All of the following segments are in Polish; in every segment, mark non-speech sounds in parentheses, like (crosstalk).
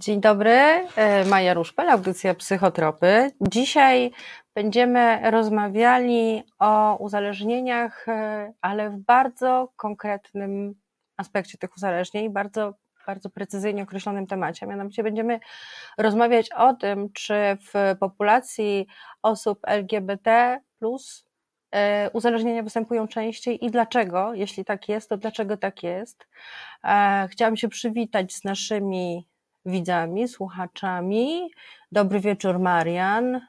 Dzień dobry, e, Maja Ruszpel, audycja Psychotropy. Dzisiaj będziemy rozmawiali o uzależnieniach, e, ale w bardzo konkretnym aspekcie tych uzależnień, bardzo, bardzo precyzyjnie określonym temacie. Mianowicie będziemy rozmawiać o tym, czy w populacji osób LGBT e, uzależnienia występują częściej i dlaczego, jeśli tak jest, to dlaczego tak jest. Chciałam się przywitać z naszymi widzami, słuchaczami. Dobry wieczór, Marian.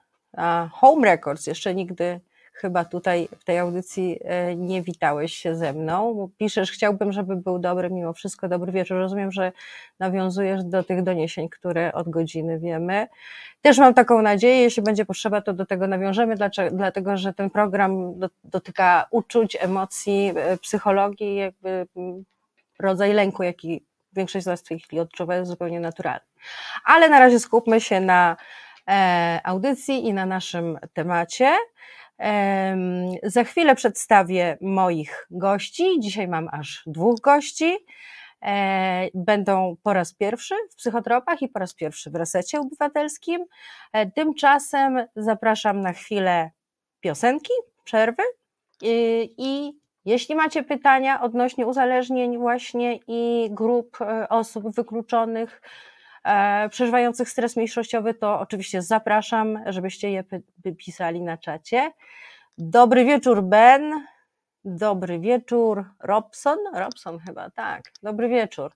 Home Records, jeszcze nigdy chyba tutaj w tej audycji e, nie witałeś się ze mną. Piszesz, chciałbym, żeby był dobry, mimo wszystko dobry wieczór. Rozumiem, że nawiązujesz do tych doniesień, które od godziny wiemy. Też mam taką nadzieję, jeśli będzie potrzeba, to do tego nawiążemy, dlatego że ten program dotyka uczuć, emocji, e, psychologii, jakby rodzaj lęku, jaki większość z nas w tej chwili odczuwa, jest zupełnie naturalny. Ale na razie skupmy się na e, audycji i na naszym temacie. Za chwilę przedstawię moich gości. Dzisiaj mam aż dwóch gości. E, będą po raz pierwszy w psychotropach i po raz pierwszy w resecie obywatelskim. E, tymczasem zapraszam na chwilę piosenki, przerwy i jeśli macie pytania odnośnie uzależnień właśnie i grup e, osób wykluczonych, e, przeżywających stres mniejszościowy, to oczywiście zapraszam, żebyście je pisali na czacie. Dobry wieczór, Ben. Dobry wieczór, Robson. Robson chyba, tak. Dobry wieczór.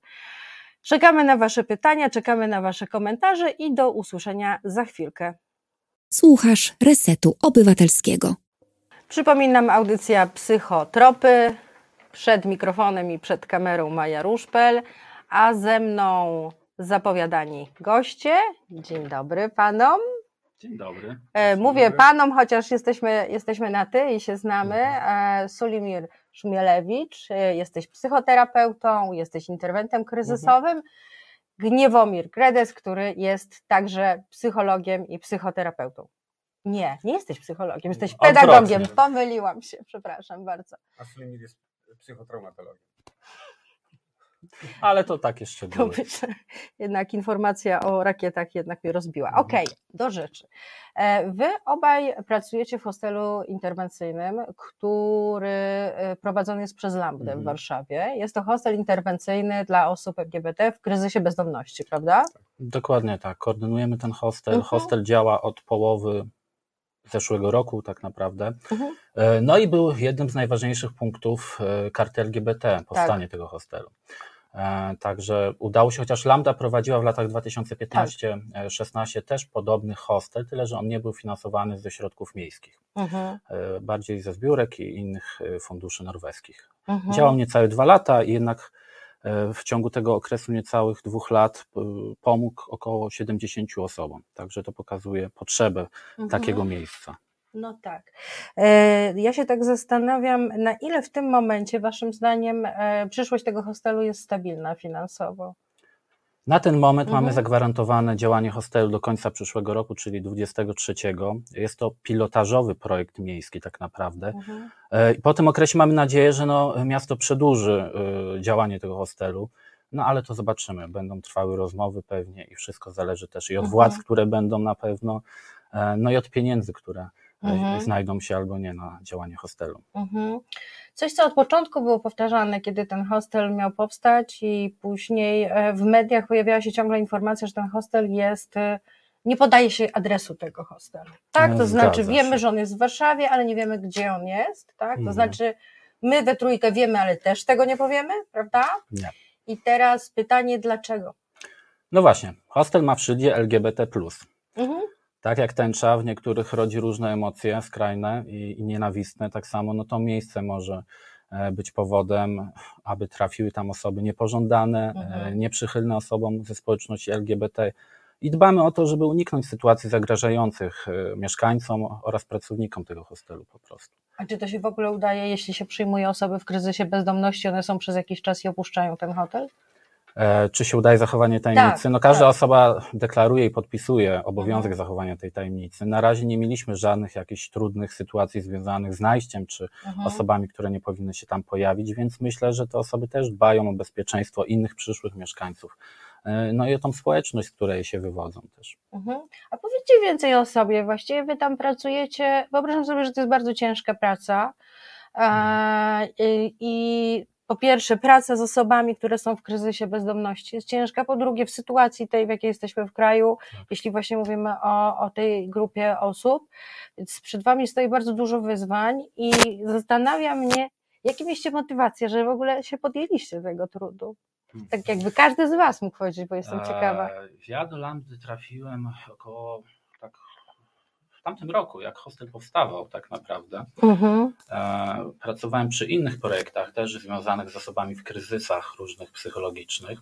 Czekamy na Wasze pytania, czekamy na Wasze komentarze i do usłyszenia za chwilkę. Słuchasz Resetu Obywatelskiego. Przypominam, audycja Psychotropy. Przed mikrofonem i przed kamerą Maja Ruszpel, a ze mną zapowiadani goście. Dzień dobry panom. Dzień dobry. E, mówię Dzień dobry. panom, chociaż jesteśmy, jesteśmy na ty i się znamy. Mhm. E, Sulimir Szmielewicz, e, jesteś psychoterapeutą, jesteś interwentem kryzysowym. Mhm. Gniewomir Kredes, który jest także psychologiem i psychoterapeutą. Nie, nie jesteś psychologiem, jesteś pedagogiem. Pomyliłam się, przepraszam bardzo. A Slimir jest psychotraumatologiem. (laughs) Ale to tak jeszcze było. Jednak informacja o rakietach jednak mnie rozbiła. Mhm. Okej, okay, do rzeczy. E, wy obaj pracujecie w hostelu interwencyjnym, który e, prowadzony jest przez Lambdę mhm. w Warszawie. Jest to hostel interwencyjny dla osób LGBT w kryzysie bezdomności, prawda? Dokładnie tak. Koordynujemy ten hostel. Mhm. Hostel działa od połowy zeszłego roku tak naprawdę. Mhm. E, no i był jednym z najważniejszych punktów e, karty LGBT, powstanie tak. tego hostelu. E, także udało się, chociaż Lambda prowadziła w latach 2015-16 tak. też podobny hostel, tyle że on nie był finansowany ze środków miejskich, mhm. bardziej ze zbiórek i innych funduszy norweskich. Mhm. Działał niecałe dwa lata i jednak w ciągu tego okresu niecałych dwóch lat pomógł około 70 osobom. Także to pokazuje potrzebę mhm. takiego miejsca. No tak. E, ja się tak zastanawiam, na ile w tym momencie, Waszym zdaniem, e, przyszłość tego hostelu jest stabilna finansowo? Na ten moment mhm. mamy zagwarantowane działanie hostelu do końca przyszłego roku, czyli 23. Jest to pilotażowy projekt miejski tak naprawdę. Mhm. E, po tym okresie mamy nadzieję, że no, miasto przedłuży e, działanie tego hostelu. No ale to zobaczymy. Będą trwały rozmowy pewnie i wszystko zależy też i od mhm. władz, które będą na pewno, e, no i od pieniędzy, które mhm. znajdą się albo nie na działanie hostelu. Mhm. Coś, co od początku było powtarzane, kiedy ten hostel miał powstać, i później e, w mediach pojawiała się ciągle informacja, że ten hostel jest. E, nie podaje się adresu tego hostelu. Tak, to Zgadza znaczy wiemy, się. że on jest w Warszawie, ale nie wiemy, gdzie on jest. Tak, to mhm. znaczy my we trójkę wiemy, ale też tego nie powiemy, prawda? Nie. I teraz pytanie, dlaczego? No właśnie, hostel ma w szyldzie LGBT. Mhm. Tak jak tęcza w niektórych rodzi różne emocje skrajne i, i nienawistne, tak samo no to miejsce może e, być powodem, aby trafiły tam osoby niepożądane, e, mhm. nieprzychylne osobom ze społeczności LGBT. I dbamy o to, żeby uniknąć sytuacji zagrażających e, mieszkańcom oraz pracownikom tego hostelu po prostu. A czy to się w ogóle udaje, jeśli się przyjmuje osoby w kryzysie bezdomności, one są przez jakiś czas i opuszczają ten hotel? E, czy się udaje zachowanie tajemnicy? Tak, no każda tak. osoba deklaruje i podpisuje obowiązek mhm. zachowania tej tajemnicy. Na razie nie mieliśmy żadnych jakichś trudnych sytuacji związanych z najściem, czy mhm. osobami, które nie powinny się tam pojawić, więc myślę, że te osoby też dbają o bezpieczeństwo innych przyszłych mieszkańców no i o tą społeczność, z której się wywodzą też. Mhm. A powiedzcie więcej o sobie, właściwie wy tam pracujecie, wyobrażam sobie, że to jest bardzo ciężka praca mhm. i po pierwsze, praca z osobami, które są w kryzysie bezdomności jest ciężka. Po drugie, w sytuacji tej, w jakiej jesteśmy w kraju, tak. jeśli właśnie mówimy o, o tej grupie osób, więc przed Wami stoi bardzo dużo wyzwań i zastanawia mnie, jakie mieliście motywacje, że w ogóle się podjęliście tego trudu? Tak jakby każdy z Was mógł powiedzieć, bo jestem ciekawa. Ja do Lambdy trafiłem około tamtym roku, jak hostel powstawał tak naprawdę, mhm. E, pracowałem przy innych projektach też związanych z osobami w kryzysach różnych psychologicznych,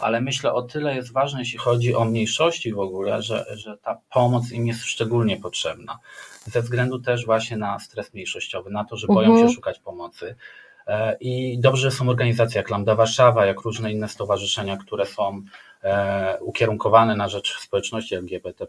ale myślę o tyle jest ważne, jeśli chodzi o mniejszości w ogóle, że, że ta pomoc im jest szczególnie potrzebna. Ze względu też właśnie na stres mniejszościowy, na to, że boją mhm. się szukać pomocy. E, I dobrze, są organizacje jak Lambda Warszawa, jak różne inne stowarzyszenia, które są ukierunkowane na rzecz społeczności LGBT.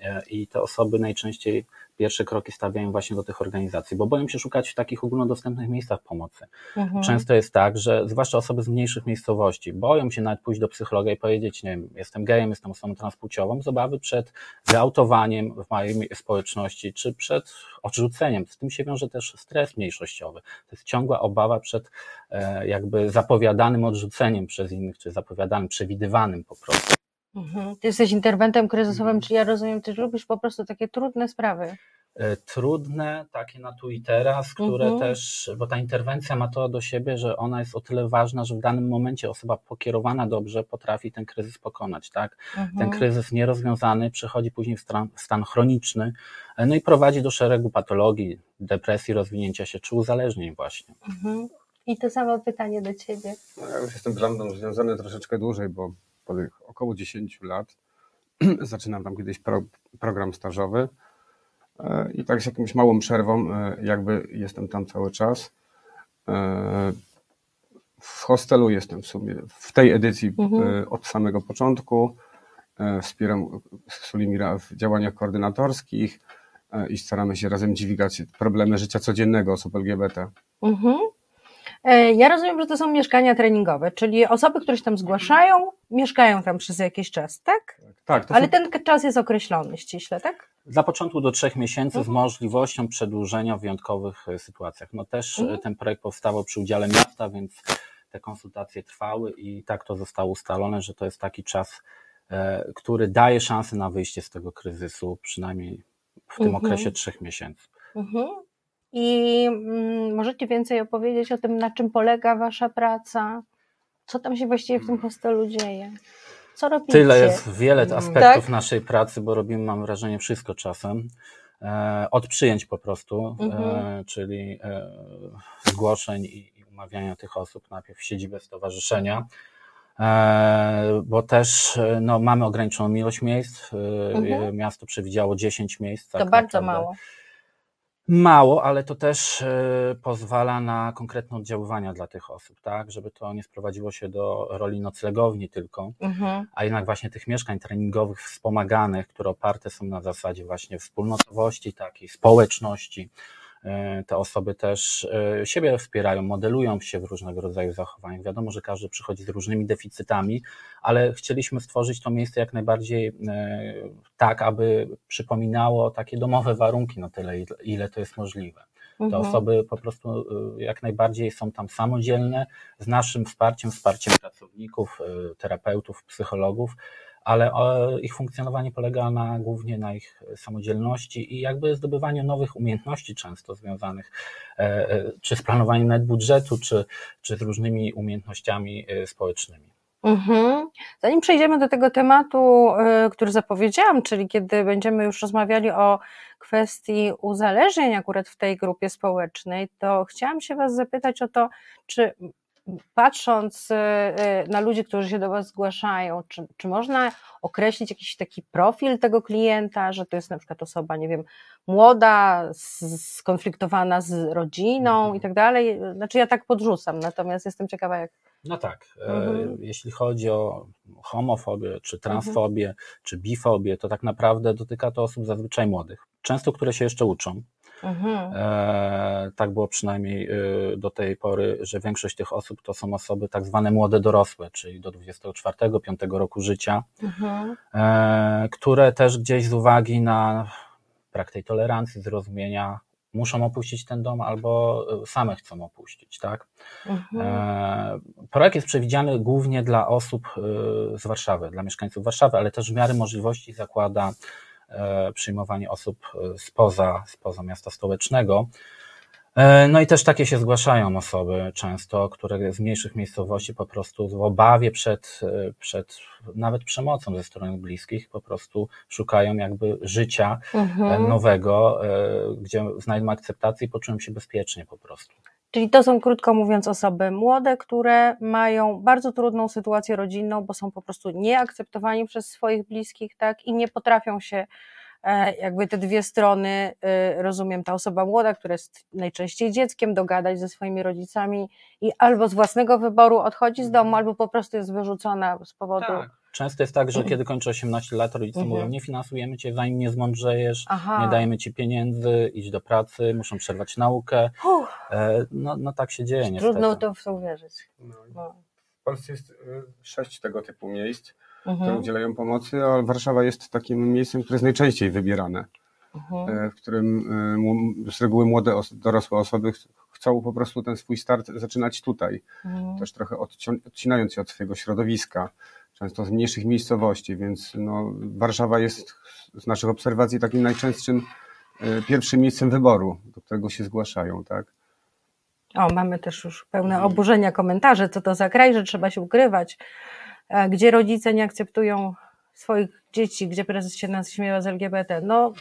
E, I te osoby najczęściej pierwsze kroki stawiają właśnie do tych organizacji, bo boją się szukać w takich ogólnodostępnych miejscach pomocy. Mhm. Często jest tak, że zwłaszcza osoby z mniejszych miejscowości boją się nawet pójść do psychologa i powiedzieć, nie wiem, jestem gejem, jestem osobą transpłciową, z obawy przed wyautowaniem w mojej społeczności, czy przed odrzuceniem. Z tym się wiąże też stres mniejszościowy. To jest ciągła obawa przed e, jakby zapowiadanym odrzuceniem przez innych, czy zapowiadanym, przewidywanym po prostu. Mhm. Ty jesteś interwentem kryzysowym, mhm. czyli ja rozumiem, ty lubisz po prostu takie trudne sprawy. E, trudne, takie na tu i teraz, które mhm. też, bo ta interwencja ma to do siebie, że ona jest o tyle ważna, że w danym momencie osoba pokierowana dobrze potrafi ten kryzys pokonać, tak? Mhm. Ten kryzys nierozwiązany przechodzi później w stan, w stan chroniczny, e, no i prowadzi do szeregu patologii, depresji, rozwinięcia się czy uzależnień właśnie. Mhm. I to samo pytanie do Ciebie. No, ja już jestem z związany troszeczkę dłużej, bo około 10 lat (clears throat) zaczynam tam kiedyś pro, program stażowy e, i tak z jakąś małą przerwą e, jakby jestem tam cały czas. E, w hostelu jestem w sumie w tej edycji mhm. od samego początku. Wspieram Sulimira w działaniach koordynatorskich i staramy się razem dźwigać problemy życia codziennego osób LGBT. Mhm. E, ja rozumiem, że to są mieszkania treningowe, czyli osoby, które się tam zgłaszają, mieszkają tam przez jakiś czas, tak? Tak. Ale są... ten czas jest określony ściśle, tak? Dla początku do trzech miesięcy mhm. z możliwością przedłużenia w wyjątkowych e, sytuacjach. No też e, mhm. ten projekt powstawał przy udziale miasta, więc te konsultacje trwały i tak to zostało ustalone, że to jest taki czas, który daje szansę na wyjście z tego kryzysu, przynajmniej w tym mhm. okresie trzech miesięcy. Mhm. I mm, możecie więcej opowiedzieć o tym, na czym polega Wasza praca? Co tam się właściwie w tym mm. hostelu dzieje? Co robicie? Tyle jest wiele mm. aspektów tak? naszej pracy, bo robimy, mam wrażenie, wszystko czasem. E, od przyjęć po prostu, e, mhm. czyli e, zgłoszeń i, umawiania tych osób najpierw w siedzibę stowarzyszenia, e, bo też e, no, mamy ograniczoną ilość miejsc. E, mhm. Miasto przewidziało 10 miejsc. Tak to bardzo naprawdę. mało. Mało, ale to też e, pozwala na konkretne oddziaływania dla tych osób, tak, żeby to nie sprowadziło się do roli noclegowni tylko, mhm. a jednak właśnie tych mieszkań treningowych wspomaganych, które oparte są na zasadzie właśnie wspólnotowości, takiej społeczności, te osoby też e, siebie wspierają, modelują się w różnego rodzaju zachowaniach. Wiadomo, że każdy przychodzi z różnymi deficytami, ale chcieliśmy stworzyć to miejsce jak najbardziej e, tak, aby przypominało takie domowe warunki na tyle, ile to jest możliwe. Te mhm. osoby po prostu jak najbardziej są tam samodzielne, z naszym wsparciem, wsparciem pracowników, terapeutów, psychologów, ale ich funkcjonowanie polega na, głównie na ich samodzielności i jakby zdobywaniu nowych umiejętności często związanych e, e, czy z planowaniem nawet budżetu, czy, czy z różnymi umiejętnościami e, społecznymi. Mhm. Zanim przejdziemy do tego tematu, który zapowiedziałam, czyli kiedy będziemy już rozmawiali o kwestii uzależnień akurat w tej grupie społecznej, to chciałam się Was zapytać o to, czy patrząc y, y, na ludzi, którzy się do Was zgłaszają, czy, czy można określić jakiś taki profil tego klienta, że to jest na przykład osoba, nie wiem, młoda, skonfliktowana z rodziną mhm. i tak dalej? Znaczy ja tak podrzucam, natomiast jestem ciekawa jak... No tak, e, mhm. jeśli chodzi o homofobię, czy transfobię, mhm. czy bifobię, to tak naprawdę dotyka to osób zazwyczaj młodych, często które się jeszcze uczą, Mhm. E, tak było przynajmniej e, do tej pory, że większość tych osób to są osoby tak zwane młode dorosłe, czyli do 24-5 roku życia, mhm. e, które też gdzieś z uwagi na brak tej tolerancji, zrozumienia muszą opuścić ten dom albo e, same chcą opuścić, tak? Mhm. E, projekt jest przewidziany głównie dla osób e, z Warszawy, dla mieszkańców Warszawy, ale też w miarę możliwości zakłada przyjmowanie osób spoza, spoza miasta stołecznego. E, no i też takie się zgłaszają osoby często, które z mniejszych miejscowości po prostu w obawie przed, e, przed nawet przemocą ze strony bliskich po prostu szukają jakby życia e, mhm. nowego, gdzie znajdą akceptację i poczują się bezpiecznie po prostu. Czyli to są, krótko mówiąc, osoby młode, które mają bardzo trudną sytuację rodzinną, bo są po prostu nieakceptowani przez swoich bliskich, tak, i nie potrafią się E, jakby te dwie strony, y, rozumiem, ta osoba młoda, która jest najczęściej dzieckiem, dogadać ze swoimi rodzicami i albo z własnego wyboru odchodzi z domu, mhm. albo po prostu jest wyrzucona z powodu. Tak. Często jest tak, że kiedy kończy 18 lat, rodzice mhm. mówią, nie finansujemy cię, zanim nie zmądrzejesz, Aha. nie dajemy ci pieniędzy, idź do pracy, muszą przerwać naukę. E, no, no tak się dzieje niestety. Trudno to w to uwierzyć. No. no. W Polsce jest y, sześć tego typu miejsc mhm. które udzielają pomocy, a Warszawa jest takim miejscem, które jest najczęściej wybierane, mhm. E, w którym e, z reguły młode, dorosłe osoby chcą po prostu ten swój start zaczynać tutaj, mhm. też trochę odcinając się od swojego środowiska, często z mniejszych miejscowości, więc no, Warszawa jest z naszych obserwacji takim najczęstszym e, pierwszym miejscem wyboru, do którego się zgłaszają, tak? O, mamy też już pełne oburzenia komentarze, co to za kraj, że trzeba się ukrywać. E, gdzie rodzice nie akceptują swoich dzieci, gdzie prezes się nas śmiewa z LGBT. No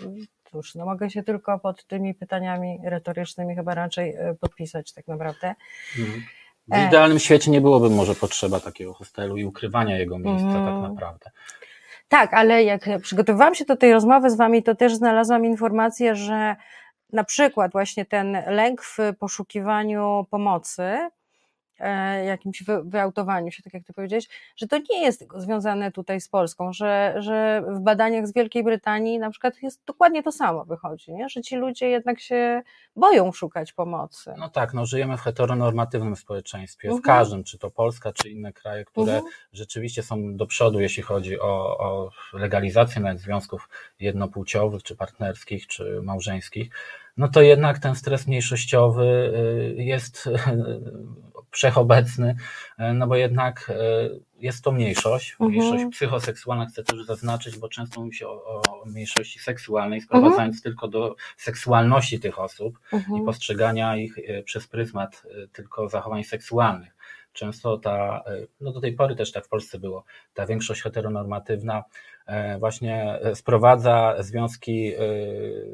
cóż, no mogę się tylko pod tymi pytaniami retorycznymi chyba raczej e, podpisać tak naprawdę. Mhm. W idealnym świecie nie byłoby może potrzeba takiego hostelu i ukrywania jego miejsca tak mhm. naprawdę. Tak, ale jak przygotowywałam się do tej rozmowy z Wami, to też znalazłam informację, że na przykład właśnie ten lęk w poszukiwaniu pomocy E, jakimś wyautowaniu się, tak jak ty powiedziałeś, że to nie jest związane tutaj z Polską, że, że w badaniach z Wielkiej Brytanii na przykład jest dokładnie to samo wychodzi, nie? że ci ludzie jednak się boją szukać pomocy. No tak, no żyjemy w heteronormatywnym społeczeństwie, w mhm. każdym, czy to Polska, czy inne kraje, które mhm. rzeczywiście są do przodu, jeśli chodzi o, o legalizację nawet związków jednopłciowych, czy partnerskich, czy małżeńskich, no to jednak ten stres mniejszościowy y, jest wszechobecny, e, no bo jednak jest to mniejszość, mhm. mniejszość psychoseksualna, chcę też zaznaczyć, bo często mówi się o, o mniejszości seksualnej, sprowadzając mhm. tylko do seksualności tych osób mhm. i postrzegania ich przez pryzmat tylko zachowań seksualnych. Często ta, no do tej pory też tak w Polsce było, ta większość heteronormatywna właśnie e, sprowadza związki e,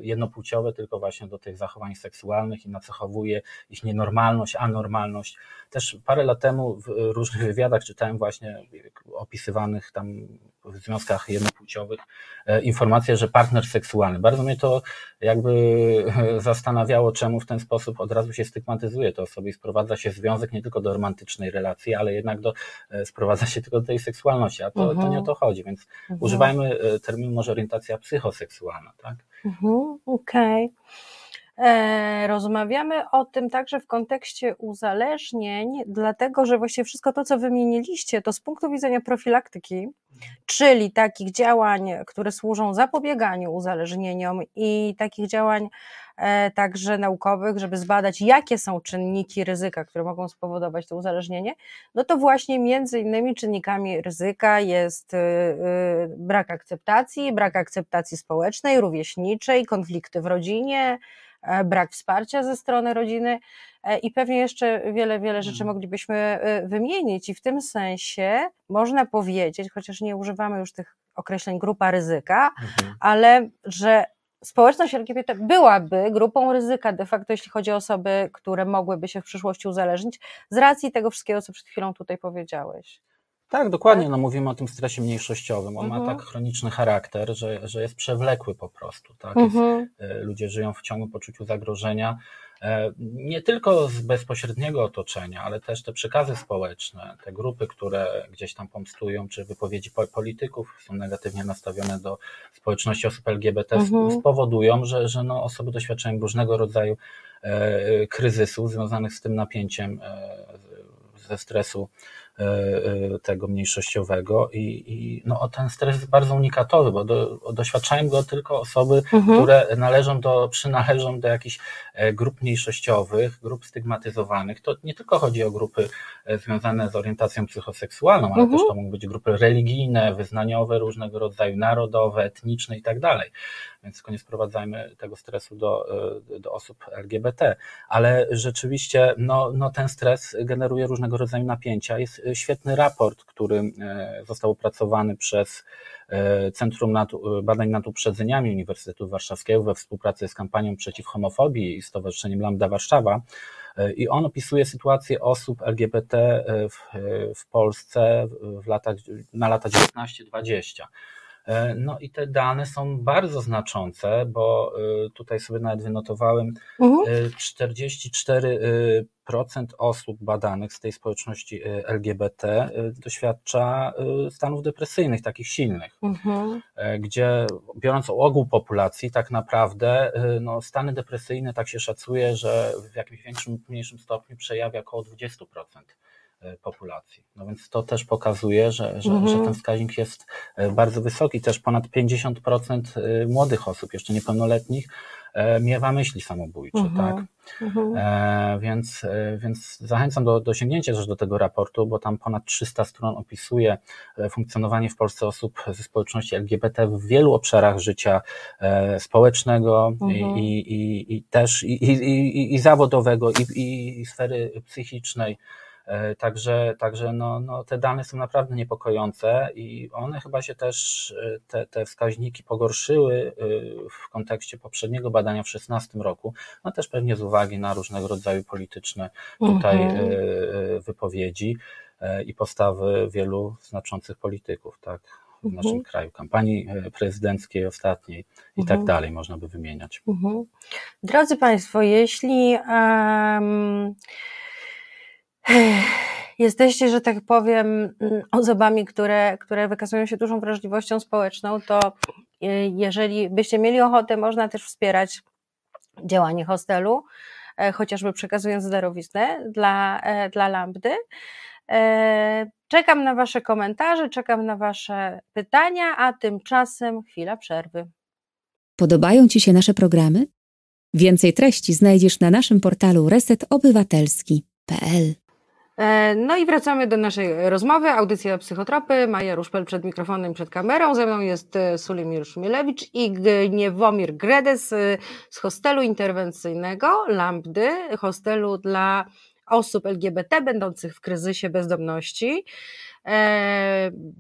jednopłciowe tylko właśnie do tych zachowań seksualnych i nacechowuje ich nienormalność, anormalność. Też parę lat temu w różnych wywiadach czytałem właśnie opisywanych tam w związkach jednopłciowych informacje, że partner seksualny. Bardzo mnie to jakby zastanawiało, czemu w ten sposób od razu się stygmatyzuje te osoby i sprowadza się związek nie tylko do romantycznej relacji, ale jednak do, sprowadza się tylko do tej seksualności, a to, to nie o mhm. to chodzi, więc mhm. Używajmy e, terminu może orientacja psychoseksualna, tak? Mhm, Okej. Okay. E, rozmawiamy o tym także w kontekście uzależnień, dlatego że właśnie wszystko to, co wymieniliście, to z punktu widzenia profilaktyki, czyli takich działań, które służą zapobieganiu uzależnieniom i takich działań także naukowych, żeby zbadać, jakie są czynniki ryzyka, które mogą spowodować to uzależnienie, no to właśnie między innymi czynnikami ryzyka jest y, y, brak akceptacji, brak akceptacji społecznej, rówieśniczej, konflikty w rodzinie, e, brak wsparcia ze strony rodziny e, i pewnie jeszcze wiele, wiele rzeczy mhm. moglibyśmy y, wymienić i w tym sensie można powiedzieć, chociaż nie używamy już tych określeń grupa ryzyka, mhm. ale że społeczność LGBT byłaby grupą ryzyka de facto, jeśli chodzi o osoby, które mogłyby się w przyszłości uzależnić, z racji tego wszystkiego, co przed chwilą tutaj powiedziałeś. Tak, dokładnie. Tak? No, mówimy o tym stresie mniejszościowym. On mhm. ma tak chroniczny charakter, że, że jest przewlekły po prostu. Tak? Jest, mhm. y, ludzie żyją w ciągłym poczuciu zagrożenia. E, nie tylko z bezpośredniego otoczenia, ale też te przekazy społeczne, te grupy, które gdzieś tam pomstują, czy wypowiedzi polityków są negatywnie nastawione do społeczności osób LGBT, mhm. spowodują, że, że no osoby doświadczają różnego rodzaju e, kryzysów związanych z tym napięciem e, ze stresu tego mniejszościowego i, i no, ten stres jest bardzo unikatowy, bo do, doświadczają go tylko osoby, mhm. które należą do, (laughs) przynależą do jakichś e, grup mniejszościowych, grup stygmatyzowanych. To nie tylko chodzi o grupy związane z orientacją psychoseksualną, ale mhm. też to mogą być grupy religijne, wyznaniowe, różnego rodzaju, narodowe, etniczne i tak dalej więc tylko nie sprowadzajmy tego stresu do, e, do osób LGBT. Ale rzeczywiście no, no ten stres generuje różnego rodzaju napięcia. Jest e, świetny raport, który e, został opracowany przez Centrum nad, Badań nad Uprzedzeniami Uniwersytetu Warszawskiego we współpracy z kampanią przeciw homofobii i Stowarzyszeniem Lambda Warszawa. I on opisuje sytuację osób LGBT w, w Polsce w latach, na lata 19-20. E, no i te dane są bardzo znaczące, bo e, tutaj sobie nawet wynotowałem, mhm. 44% e, osób badanych z tej społeczności LGBT doświadcza stanów depresyjnych, takich silnych, mhm. gdzie biorąc ogół populacji, tak naprawdę no, stany depresyjne tak się szacuje, że w jakimś większym lub mniejszym stopniu przejawia około 20%. E, populacji. No więc to też pokazuje, że, że, mhm. że ten wskaźnik jest e, bardzo wysoki. Też ponad 50% e, młodych osób, jeszcze niepełnoletnich, miewa myśli samobójcze, mhm. tak? Mhm. E, więc, więc zachęcam do, do sięgnięcia też do tego raportu, bo tam ponad 300 stron opisuje funkcjonowanie w Polsce osób ze społeczności LGBT w wielu obszarach życia e, społecznego mhm. i, i, i, też i, i, i, zawodowego, i, i sfery psychicznej. E, także, także no, no te dane są naprawdę niepokojące i one chyba się też, e, te, te wskaźniki pogorszyły e, w kontekście poprzedniego badania w 2016 roku, no też pewnie z uwagi na różnego rodzaju polityczne tutaj mhm. wypowiedzi i postawy wielu znaczących polityków, tak w mhm. naszym kraju, kampanii prezydenckiej ostatniej i tak mhm. dalej, można by wymieniać. Mhm. Drodzy Państwo, jeśli um, jesteście, że tak powiem, osobami, które, które wykazują się dużą wrażliwością społeczną, to e, jeżeli byście mieli ochotę, można też wspierać działanie hostelu, e, chociażby przekazując darowiznę dla, e, dla Lambdy. Czekam na Wasze komentarze, czekam na Wasze pytania, a tymczasem chwila przerwy. Podobają Ci się nasze programy? Więcej treści znajdziesz na naszym portalu resetobywatelski.pl. E, no i wracamy do naszej rozmowy. Audycja Psychotropy. Maja Ruszpel przed mikrofonem, przed kamerą. Ze mną jest e, Sulimir Szmilewicz i Gniewomir Gredes e, z hostelu interwencyjnego Lambdy, hostelu dla osób LGBT będących w kryzysie bezdomności.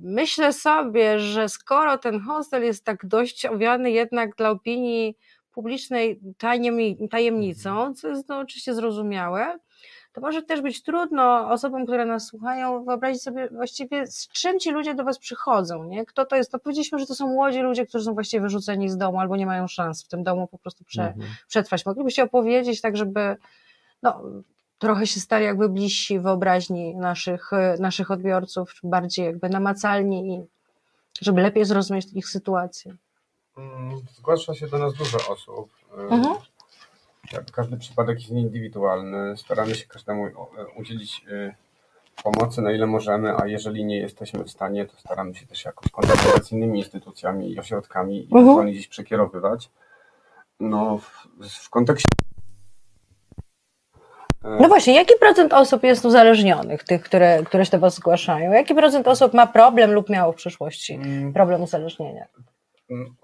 Myślę sobie, że skoro ten hostel jest tak dość owiany jednak dla opinii publicznej tajemnicą, co jest no oczywiście zrozumiałe, to może też być trudno osobom, które nas słuchają, wyobrazić sobie właściwie z czym ci ludzie do was przychodzą, nie? Kto to jest? No powiedzieliśmy, że to są młodzi ludzie, którzy są właściwie wyrzuceni z domu albo nie mają szans w tym domu po prostu prze, mhm. przetrwać. Moglibyście opowiedzieć tak, żeby no, trochę się stali jakby bliżsi wyobraźni naszych, naszych odbiorców, bardziej jakby namacalni i żeby lepiej zrozumieć ich sytuację. Mm, zgłasza się do nas dużo osób. Mhm każdy przypadek jest indywidualny. Staramy się każdemu e, udzielić e, pomocy na ile możemy, a jeżeli nie jesteśmy w stanie, to staramy się też jakoś kontaktować z innymi instytucjami i ośrodkami i mhm. ewentualnie gdzieś przekierowywać. No, w, w kontekście e, no właśnie, jaki procent osób jest uzależnionych, tych, które, które się do Was zgłaszają? Jaki procent osób ma problem lub miało w przeszłości mm. problem uzależnienia?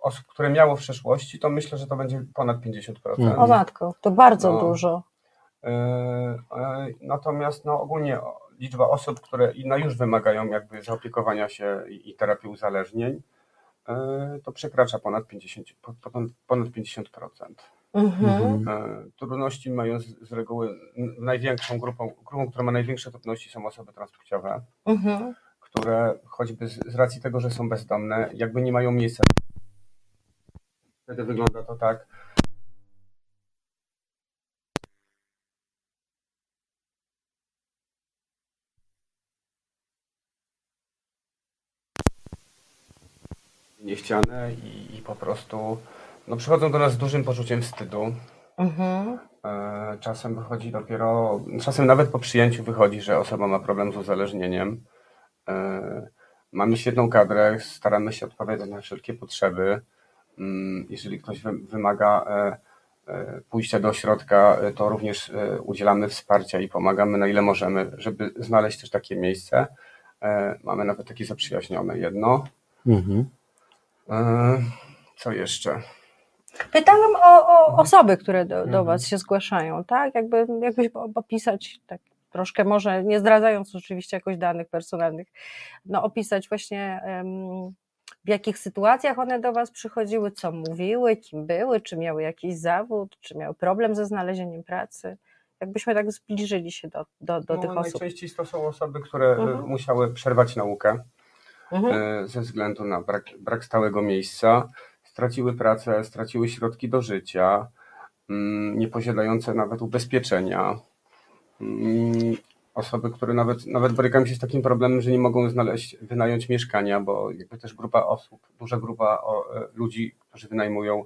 Osób, które miało w przeszłości, to myślę, że to będzie ponad 50%. Mhm. O matko, to bardzo no. dużo. E, e, natomiast no, ogólnie liczba osób, które no, już wymagają jakby zaopiekowania się i, terapii uzależnień, e, to przekracza ponad 50%. Ponad 50%. Mhm. Trudności mają z, z, reguły największą grupą, grupą, która ma największe trudności są osoby transpłciowe, mhm. które choćby z, z racji tego, że są bezdomne, jakby nie mają miejsca Wtedy wygląda to tak. ścianę i, i po prostu no, przychodzą do nas z dużym poczuciem wstydu. Mhm. E, czasem wychodzi dopiero, czasem nawet po przyjęciu wychodzi, że osoba ma problem z uzależnieniem. E, mamy świetną kadrę, staramy się odpowiadać na wszelkie potrzeby. Mm, jeżeli ktoś wymaga pójścia do ośrodka, to również udzielamy wsparcia i pomagamy na ile możemy, żeby znaleźć też takie miejsce. Mamy nawet takie zaprzyjaźnione jedno. Mhm. Co jeszcze? Pytałam o, o osoby, które do, do mhm. Was się zgłaszają, tak? Jakby, jakbyś opisać, tak troszkę może, nie zdradzając oczywiście jakoś danych personalnych, no opisać właśnie um, w jakich sytuacjach one do Was przychodziły, co mówiły, kim były, czy miały jakiś zawód, czy miały problem ze znalezieniem pracy. Jakbyśmy tak zbliżyli się do, do, do no, tych osób. Najczęściej to są osoby, które mhm. musiały przerwać naukę mhm. E, ze względu na brak, brak stałego miejsca straciły pracę, straciły środki do życia, mm, nie posiadające nawet ubezpieczenia. Osoby, które nawet, nawet borykają się z takim problemem, że nie mogą znaleźć, wynająć mieszkania, bo jakby też grupa osób, duża grupa e, ludzi, którzy wynajmują,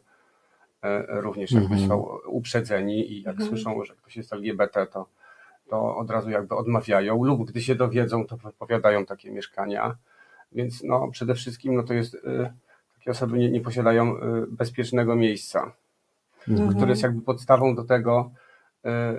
e, również jakby mhm. są uprzedzeni i jak mhm. słyszą, że ktoś jest LGBT, to, to od razu jakby odmawiają lub gdy się dowiedzą, to wypowiadają takie mieszkania. Więc no, przede wszystkim no, to jest y, takie osoby nie, nie posiadają y, bezpiecznego miejsca, mhm. które jest jakby podstawą do tego, y,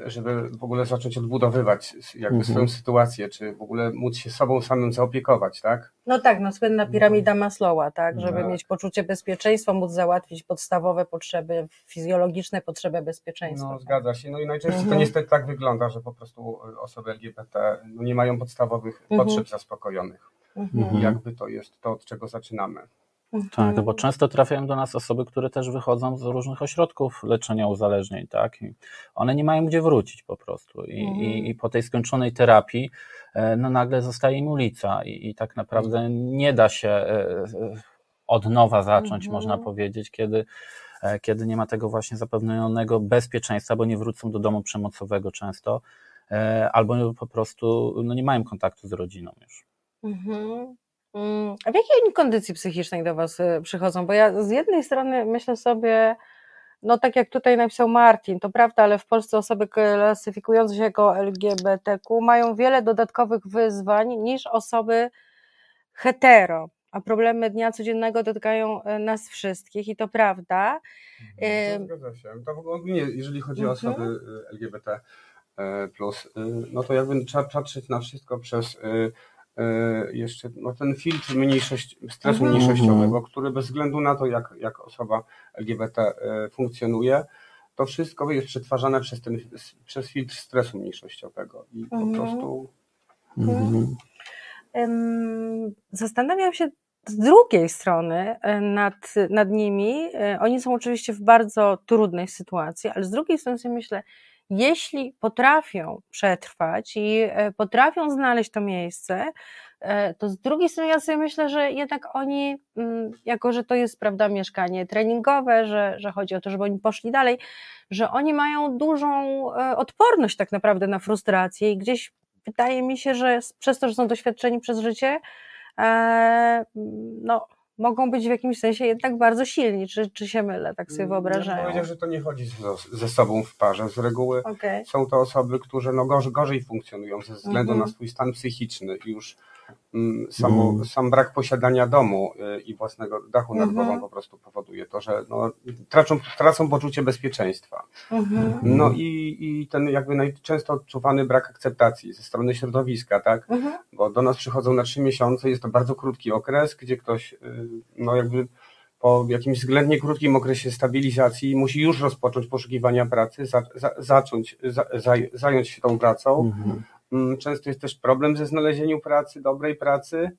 żeby w ogóle zacząć odbudowywać jakby mhm. swoją sytuację, czy w ogóle móc się sobą samym zaopiekować, tak? No tak, no słynna piramida Maslowa, tak, żeby tak. mieć poczucie bezpieczeństwa, móc załatwić podstawowe potrzeby, fizjologiczne potrzeby bezpieczeństwa. No tak? zgadza się, no i najczęściej mhm. to niestety tak wygląda, że po prostu osoby LGBT no, nie mają podstawowych mhm. potrzeb zaspokojonych. Mhm. I jakby to jest to, od czego zaczynamy. Tak, bo mhm. często trafiają do nas osoby, które też wychodzą z różnych ośrodków leczenia uzależnień, tak? I one nie mają gdzie wrócić po prostu. I, i, mhm. i po tej skończonej terapii, e, no nagle zostaje im ulica i, i tak naprawdę nie da się e, od nowa zacząć, mhm. można powiedzieć, kiedy, e, kiedy nie ma tego właśnie zapewnionego bezpieczeństwa, bo nie wrócą do domu przemocowego często, albo po prostu no nie mają kontaktu z rodziną już. Mhm. Mm, a w jakiej kondycji psychicznej do Was y, przychodzą? Bo ja z jednej strony myślę sobie, no tak jak tutaj napisał Martin, to prawda, ale w Polsce osoby klasyfikujące się jako LGBTQ mają wiele dodatkowych wyzwań niż osoby hetero, a problemy dnia codziennego dotykają y, nas wszystkich i to prawda. Mhm, to zgadza się. To w ogóle, jeżeli chodzi o osoby mhm. Y, LGBT, plus, no to jakby trzeba patrzeć na wszystko przez jeszcze no, ten filtr mniejszość, stresu mhm. mniejszościowego, który bez względu na to, jak, jak osoba LGBT e, funkcjonuje, to wszystko jest przetwarzane przez, ten, przez filtr stresu mniejszościowego i mhm. po prostu. Mhm. Zastanawiam się z drugiej strony e, nad, nad nimi. Oni są oczywiście w bardzo trudnej sytuacji, ale z drugiej strony sobie myślę, jeśli potrafią przetrwać i e, potrafią znaleźć to miejsce, e, to z drugiej strony ja sobie myślę, że jednak oni, mm, jako że to jest prawda mieszkanie treningowe, że, że chodzi o to, żeby oni poszli dalej, że oni mają dużą e, odporność tak naprawdę na frustrację i gdzieś wydaje mi się, że przez to, że są doświadczeni przez życie, no mogą być w jakimś sensie jednak bardzo silni, czy, czy się mylę, tak sobie wyobrażają? Ja powiedział, że to nie chodzi ze sobą w parze. Z reguły okay. są to osoby, które no gorzej, gorzej funkcjonują ze względu mm -hmm. na swój stan psychiczny. Już Mm, samo, mm. sam brak posiadania domu y, i własnego dachu nad głową mm po prostu powoduje to, że no, tracą, tracą poczucie bezpieczeństwa. Mm -hmm. No i, i ten jakby najczęsto odczuwany brak akceptacji ze strony środowiska, tak? -hmm. Bo do nas przychodzą na trzy miesiące, jest to bardzo krótki okres, gdzie ktoś y, no jakby po jakimś względnie krótkim okresie stabilizacji musi już rozpocząć poszukiwania pracy, za, za, zacząć, za, zająć się tą pracą. Mhm. Mm, często jest też problem ze znalezieniem pracy, dobrej pracy,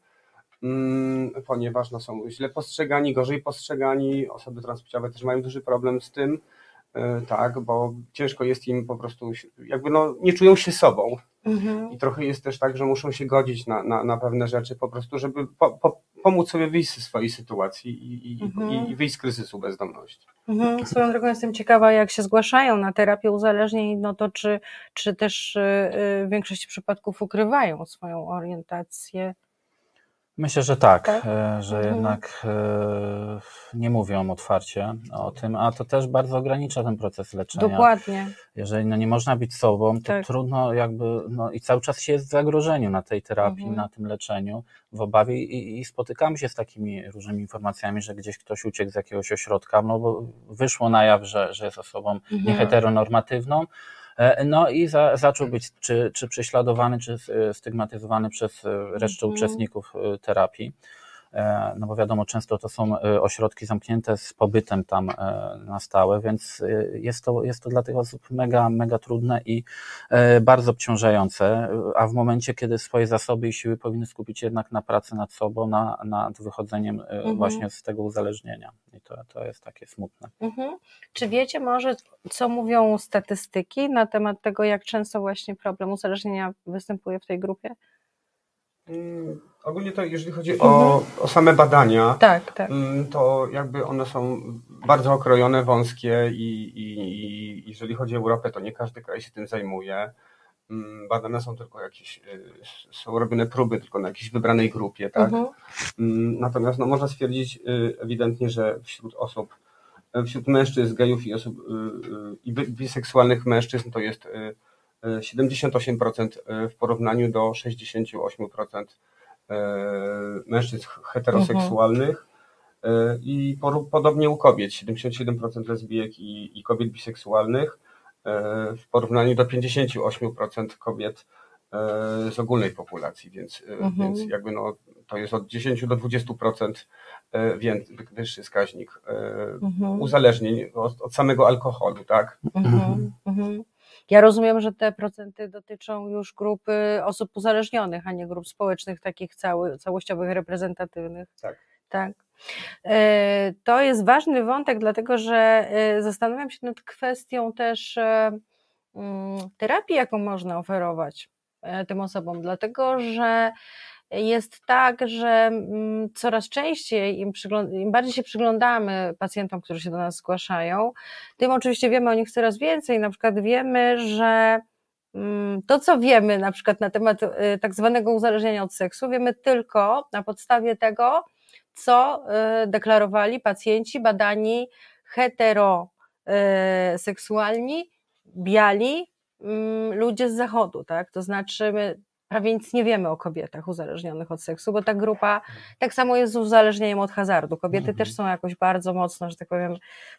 mm, ponieważ no, są źle postrzegani, gorzej postrzegani. Osoby transpłciowe też mają duży problem z tym, tak, bo ciężko jest im po prostu, jakby no, nie czują się sobą. Mhm. I trochę jest też tak, że muszą się godzić na, na, na pewne rzeczy po prostu, żeby po, po, pomóc sobie wyjść ze swojej sytuacji i, i, mhm. i wyjść z kryzysu bezdomności. Mhm. Swoją drogą jestem ciekawa, jak się zgłaszają na terapię uzależnień, no to czy, czy też y, y, w większości przypadków ukrywają swoją orientację? Myślę, że tak, tak? E, że mhm. jednak e, nie mówią otwarcie o tym, a to też bardzo ogranicza ten proces leczenia. Dokładnie. Jeżeli no, nie można być sobą, to tak. trudno jakby, no i cały czas się jest w zagrożeniu na tej terapii, mhm. na tym leczeniu, w obawie i, i, spotykamy się z takimi różnymi informacjami, że gdzieś ktoś uciekł z jakiegoś ośrodka, no bo wyszło na jaw, że, że jest osobą mhm. nieheteronormatywną, no i za, zaczął być czy, czy prześladowany, czy stygmatyzowany przez e, resztę mhm. uczestników e, terapii. E, no bo wiadomo, często to są e, ośrodki zamknięte z pobytem tam e, na stałe, więc jest to, jest to dla tych osób mega, mega trudne i bardzo obciążające, a w momencie, kiedy swoje zasoby i siły powinny skupić jednak na pracy nad sobą, na, nad wychodzeniem mhm. właśnie z tego uzależnienia. I to, to jest takie smutne. Mhm. Czy wiecie może, co mówią statystyki na temat tego, jak często właśnie problem uzależnienia występuje w tej grupie? Mm, ogólnie to, jeżeli chodzi o, o same badania, tak, tak. Mm, to jakby one są bardzo okrojone, wąskie i, i, i jeżeli chodzi o Europę, to nie każdy kraj się tym zajmuje. Mm, badane są tylko jakieś, y, są robione próby tylko na jakiejś wybranej grupie, tak? Mhm. Natomiast no, można stwierdzić y, ewidentnie, że wśród osób, y, wśród mężczyzn, gejów i osób i biseksualnych mężczyzn to jest 78% e, w porównaniu do 68% e, mężczyzn heteroseksualnych mhm. i podobnie u kobiet, 77% lesbijek i, i kobiet biseksualnych w porównaniu do 58% kobiet z ogólnej populacji, więc, mhm. więc jakby no, to jest od 10 do 20% wyższy wskaźnik mhm. uzależnień od, od, samego alkoholu, tak? Mhm. Ja rozumiem, że te procenty dotyczą już grupy osób uzależnionych, a nie grup społecznych, takich cały, całościowych, reprezentatywnych. Tak. Tak. E, to jest ważny wątek, dlatego że e, zastanawiam się nad kwestią też e, mm, terapii, jaką można oferować tym osobom, dlatego że jest tak, że mm, coraz częściej, im, im, bardziej się przyglądamy pacjentom, którzy się do nas zgłaszają, tym oczywiście wiemy o nich coraz więcej. Na przykład wiemy, że mm, to, co wiemy na przykład na temat y, tak zwanego uzależnienia od seksu, wiemy tylko na podstawie tego, co y, deklarowali pacjenci badani heteroseksualni, y, biali, mm, ludzie z zachodu, tak? To znaczy my prawie nic nie wiemy o kobietach uzależnionych od seksu, bo ta grupa tak samo jest z uzależnieniem od hazardu. Kobiety mhm. też są jakoś bardzo mocno, że tak powiem,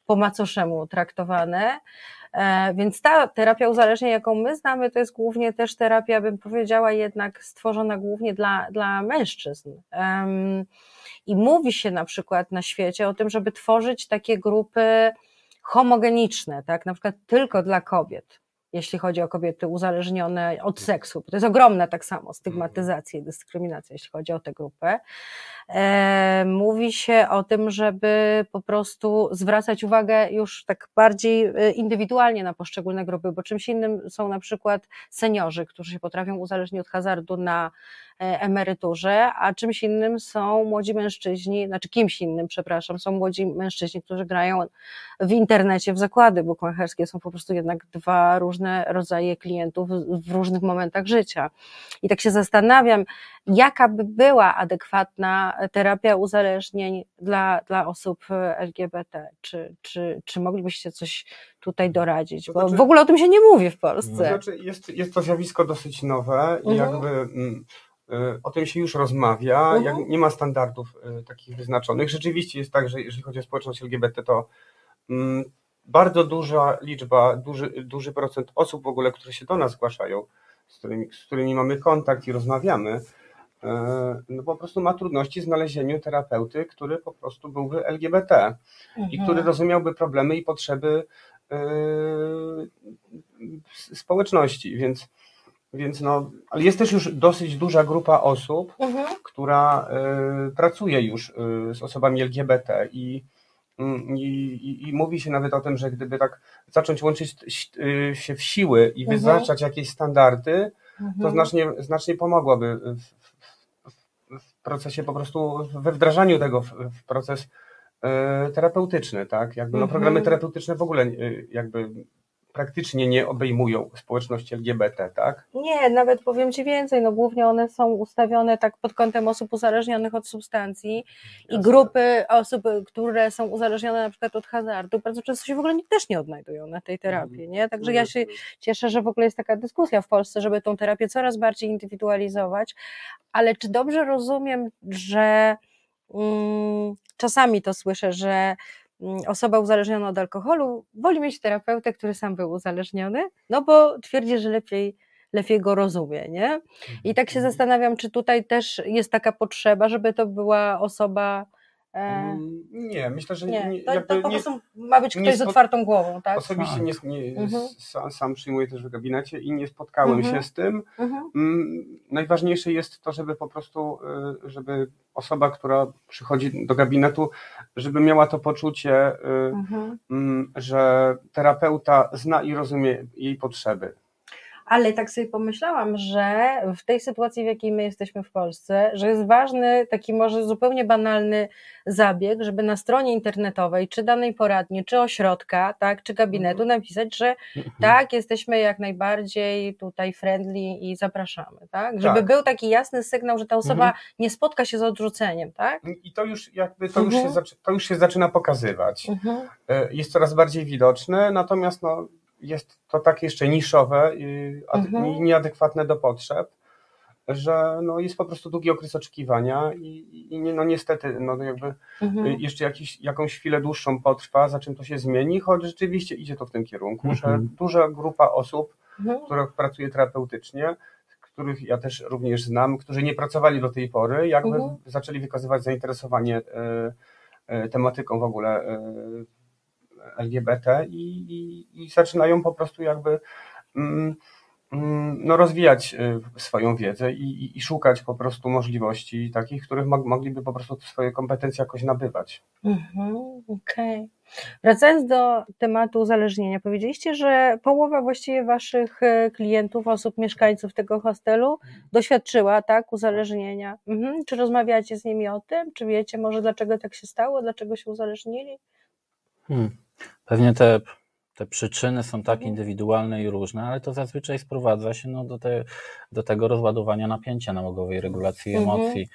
po macoszemu traktowane. E, więc ta terapia uzależnień, jaką my znamy, to jest głównie też terapia, bym powiedziała, jednak stworzona głównie dla, dla mężczyzn. I mówi się na przykład na świecie o tym, żeby tworzyć takie grupy homogeniczne, tak, na przykład tylko dla kobiet jeśli chodzi o kobiety uzależnione od seksu. To jest ogromna tak samo stygmatyzacja i dyskryminacja, jeśli chodzi o tę grupę. E, mówi się o tym, żeby po prostu zwracać uwagę już tak bardziej e, indywidualnie na poszczególne grupy, bo czymś innym są na przykład seniorzy, którzy się potrafią uzależnić od hazardu na emeryturze, a czymś innym są młodzi mężczyźni, znaczy kimś innym, przepraszam, są młodzi mężczyźni, którzy grają w internecie w zakłady bukmacherskie. Są po prostu jednak dwa różne rodzaje klientów w różnych momentach życia. I tak się zastanawiam, jaka by była adekwatna terapia uzależnień dla, dla osób LGBT? Czy, czy, czy moglibyście coś tutaj doradzić? Bo znaczy, w ogóle o tym się nie mówi w Polsce. To znaczy jest, jest to zjawisko dosyć nowe i mhm. jakby mm, E, o tym się już rozmawia, uh -huh. nie ma standardów e, takich wyznaczonych. Rzeczywiście jest tak, że jeżeli chodzi o społeczność LGBT, to mm, bardzo duża liczba, duży, duży procent osób w ogóle, które się do nas zgłaszają, z którymi, z którymi mamy kontakt i rozmawiamy, e, no po prostu ma trudności w znalezieniu terapeuty, który po prostu byłby LGBT i mhm. który rozumiałby problemy i potrzeby społeczności, więc więc no, ale jest też już dosyć duża grupa osób, mhm. która y, pracuje już y, z osobami LGBT i, mm, i, i, i, mówi się nawet o tym, że gdyby tak zacząć łączyć y, się w siły i mhm. wyznaczać jakieś standardy, mhm. to znacznie, znacznie pomogłoby w, w, w, procesie po prostu, we wdrażaniu tego w, w proces y, terapeutyczny, tak? Jakby no, programy mhm. terapeutyczne w ogóle y, jakby praktycznie nie obejmują społeczności LGBT, tak? Nie, nawet powiem Ci więcej, no głównie one są ustawione tak pod kątem osób uzależnionych od substancji i grupy osób, które są uzależnione na przykład od hazardu, bardzo często się w ogóle też nie odnajdują na tej terapii, mhm. nie? Także ja się cieszę, że w ogóle jest taka dyskusja w Polsce, żeby tą terapię coraz bardziej indywidualizować, ale czy dobrze rozumiem, że mm, czasami to słyszę, że osoba uzależniona od alkoholu woli mieć terapeutę, który sam był uzależniony, no bo twierdzi, że lepiej, lepiej go rozumie, nie? I tak się mhm. zastanawiam, czy tutaj też jest taka potrzeba, żeby to była osoba mm, nie, myślę, że nie. nie to, to po prostu ma być ktoś z otwartą głową, tak? Osobiście tak. nie, nie mhm. sam, sam, przyjmuję też w gabinecie i nie spotkałem mhm. się z tym. Mhm. Mm, najważniejsze jest to, żeby po prostu, y, żeby osoba, która przychodzi do gabinetu, żeby miała to poczucie, y, mhm. Mm, że terapeuta zna i rozumie jej potrzeby ale tak sobie pomyślałam, że w tej sytuacji, w jakiej my jesteśmy w Polsce, że jest ważny taki może zupełnie banalny zabieg, żeby na stronie internetowej, czy danej poradni, czy ośrodka, tak, czy gabinetu mhm. napisać, że mhm. tak, jesteśmy jak najbardziej tutaj friendly i zapraszamy, tak? Żeby tak. był taki jasny sygnał, że ta osoba mhm. nie spotka się z odrzuceniem, tak? I to już jakby, to, już, się, to już się zaczyna pokazywać. E, jest coraz bardziej widoczne, natomiast no, jest to tak jeszcze niszowe i mhm. nieadekwatne do potrzeb, że no jest po prostu długi okres oczekiwania i, i no niestety no jakby mhm. jeszcze jakiś, jakąś chwilę dłuższą potrwa, za czym to się zmieni, choć rzeczywiście idzie to w tym kierunku, mhm. że duża grupa osób, mhm. która pracuje terapeutycznie, których ja też również znam, którzy nie pracowali do tej pory, jakby mhm. zaczęli wykazywać zainteresowanie e, e, tematyką w ogóle LGBT i, i, i zaczynają po prostu jakby mm, mm, no, rozwijać y, swoją wiedzę i, i, szukać po prostu możliwości takich, których mogliby po prostu swoje kompetencje jakoś nabywać. Mhm, Okej. Okay. Wracając do tematu uzależnienia, powiedzieliście, że połowa właściwie waszych e, klientów, osób, mieszkańców tego hostelu doświadczyła tak uzależnienia. Mhm. Czy rozmawiacie z nimi o tym? Czy wiecie może dlaczego tak się stało? Dlaczego się uzależnili? Hmm. Pewnie te, te przyczyny są tak mhm. indywidualne i różne, ale to zazwyczaj sprowadza się no, do, te, do tego rozładowania napięcia nałogowej, regulacji mhm. emocji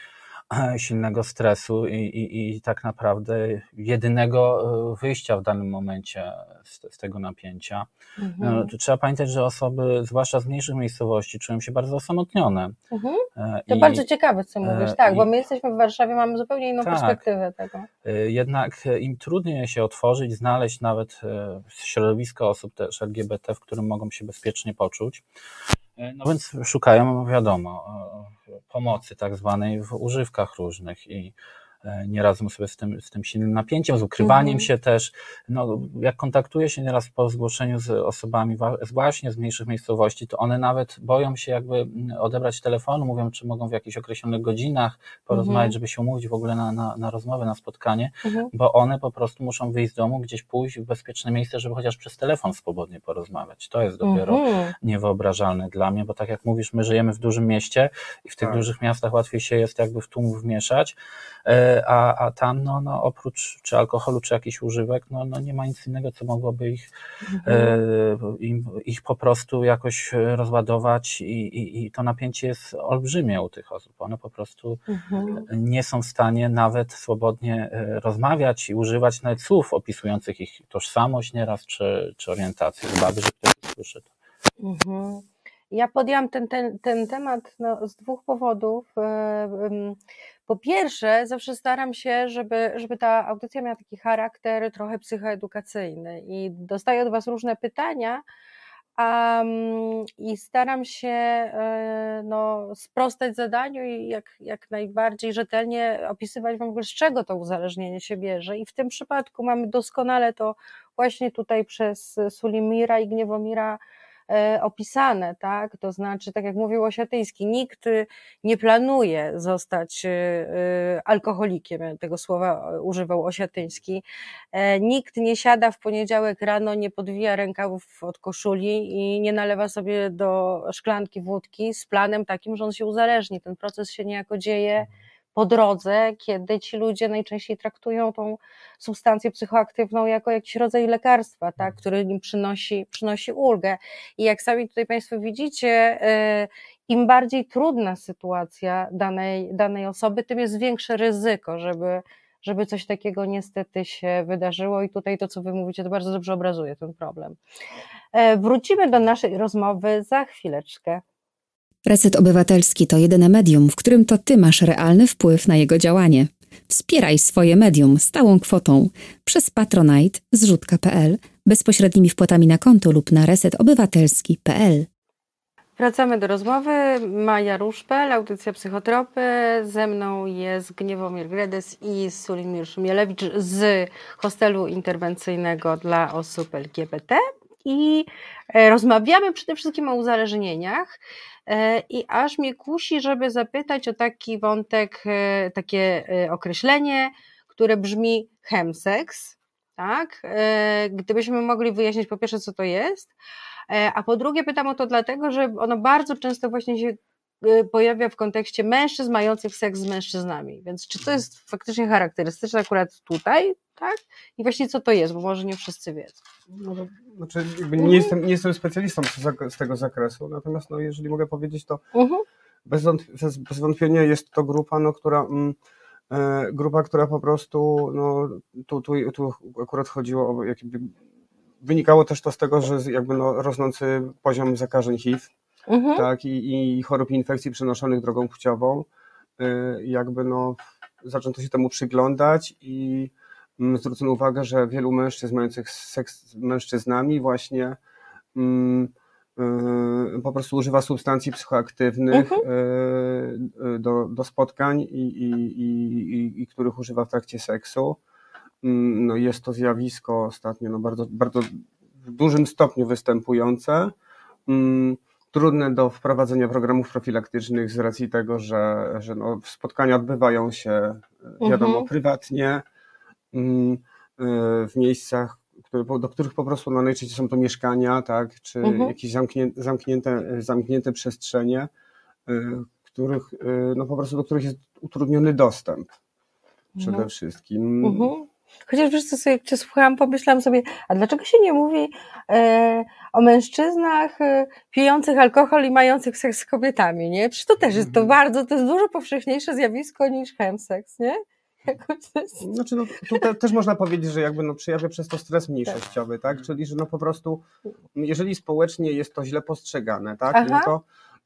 silnego stresu i, i, i tak naprawdę jedynego e, wyjścia w danym momencie z, z tego napięcia. Mhm. No, trzeba pamiętać, że osoby, zwłaszcza z mniejszych miejscowości, czują się bardzo osamotnione. Mhm. E, to I, bardzo ciekawe, co mówisz, e, tak, bo my jesteśmy w Warszawie, mamy zupełnie inną tak, perspektywę tego. Jednak im trudniej się otworzyć, znaleźć nawet środowisko osób też LGBT, w którym mogą się bezpiecznie poczuć. No więc szukają, wiadomo, pomocy tak zwanej w używkach różnych i E, nie radzą sobie z tym, z tym silnym napięciem, z ukrywaniem mhm. się też. No, jak kontaktuję się nieraz po zgłoszeniu z osobami właśnie z mniejszych miejscowości, to one nawet boją się jakby mm, odebrać telefonu, mówią, czy mogą w jakichś określonych godzinach porozmawiać, mhm. żeby się umówić w ogóle na, na, na rozmowę, na spotkanie, mhm. bo one po prostu muszą wyjść z domu, gdzieś pójść w bezpieczne miejsce, żeby chociaż przez telefon swobodnie porozmawiać. To jest dopiero mhm. niewyobrażalne dla mnie, bo tak jak mówisz, my żyjemy w dużym mieście i w tych tak. dużych miastach łatwiej się jest jakby w tłum wmieszać, e, a, a tam no, no, oprócz czy alkoholu, czy jakichś używek, no, no nie ma nic innego, co mogłoby ich, mhm. e, im, ich po prostu jakoś rozładować i, i, i, to napięcie jest olbrzymie u tych osób. One po prostu mhm. nie są w stanie nawet swobodnie e, rozmawiać i używać nawet słów opisujących ich tożsamość nieraz, czy, czy orientację. Chyba, że ktoś słyszy to. Mhm. Ja podjęłam ten, ten, ten temat no, z dwóch powodów. E, po pierwsze, zawsze staram się, żeby, żeby ta audycja miała taki charakter trochę psychoedukacyjny i dostaję od Was różne pytania, Um, I staram się e, no, sprostać zadaniu i jak, jak najbardziej rzetelnie opisywać Wam, z czego to uzależnienie się bierze. I w tym przypadku mamy doskonale to właśnie tutaj przez Sulimira i Gniewomira opisane, tak? To znaczy, tak jak mówił Osiatyński, nikt nie planuje zostać e, e, alkoholikiem, tego słowa używał Osiatyński. Nikt nie siada w poniedziałek rano, nie podwija rękawów od koszuli i nie nalewa sobie do szklanki wódki z planem takim, że on się uzależni. Ten proces się niejako dzieje po drodze, kiedy ci ludzie najczęściej traktują tą substancję psychoaktywną jako jakiś rodzaj lekarstwa, tak, mhm. który im przynosi, przynosi ulgę. I jak sami tutaj Państwo widzicie, im bardziej trudna sytuacja danej, danej osoby, tym jest większe ryzyko, żeby, żeby coś takiego niestety się wydarzyło. I tutaj to, co Wy mówicie, to bardzo dobrze obrazuje ten problem. E, wrócimy do naszej rozmowy za chwileczkę. Reset Obywatelski to jedyne medium, w którym to Ty masz realny wpływ na jego działanie. Wspieraj swoje medium stałą kwotą przez Patronite, zrzutka.pl, bezpośrednimi wpłatami na konto lub na resetobywatelski.pl. Wracamy do rozmowy. Maja Ruszpel, audycja Psychotropy. Ze mną jest Gniewomir Gredes i Sulimir Szumielewicz z hostelu interwencyjnego dla osób LGBT. I e, rozmawiamy przede wszystkim o uzależnieniach. E, I aż mnie kusi, żeby zapytać o taki wątek, e, takie określenie, które brzmi chemseks. Tak? Gdybyśmy mogli wyjaśnić po pierwsze, co to jest, a po drugie pytam o to dlatego, że ono bardzo często właśnie się pojawia w kontekście mężczyzn mających seks z mężczyznami. Więc czy to jest faktycznie charakterystyczne akurat tutaj, tak? I właśnie co to jest, bo może nie wszyscy wiedzą. No, znaczy, nie, jestem, nie jestem specjalistą z tego zakresu, natomiast no, jeżeli mogę powiedzieć, to uh -huh. bez, bez, wątpienia jest to grupa, no, która. Mm, e, grupa, która po prostu, no, tu, tu, tu akurat chodziło o jakby Wynikało też to z tego, że jakby no, rosnący poziom zakażeń HIV mhm. tak, i, i chorób i infekcji przenoszonych drogą płciową, y, jakby no, zaczęto się temu przyglądać i mm, zwrócono uwagę, że wielu mężczyzn mających seks z mężczyznami właśnie mm, y, po prostu używa substancji psychoaktywnych mhm. y, do, do spotkań i, i, i, i, których używa w trakcie seksu. Mm, no jest to zjawisko ostatnio no bardzo, bardzo w dużym stopniu występujące. Mm, trudne do wprowadzenia programów profilaktycznych z racji tego, że, że no spotkania odbywają się wiadomo mhm. prywatnie mm, y, w miejscach, które, do których po prostu no, najczęściej są to mieszkania, tak, czy mhm. jakieś zamknięte, zamknięte, zamknięte przestrzenie, y, których, no po prostu do których jest utrudniony dostęp przede mhm. wszystkim. Mhm. Chociaż wiesz co, jak cię słuchałam, pomyślałam sobie, a dlaczego się nie mówi e, o mężczyznach e, pijących alkohol i mających seks z kobietami, nie? Przecież to też jest to mhm. bardzo, to jest dużo powszechniejsze zjawisko niż chemseks, nie? (laughs) Znaczy, no, tutaj też można powiedzieć, że jakby no, przejawia przez to stres mniejszościowy, tak? tak? Czyli, że no po prostu, jeżeli społecznie jest to źle postrzegane, tak? No to,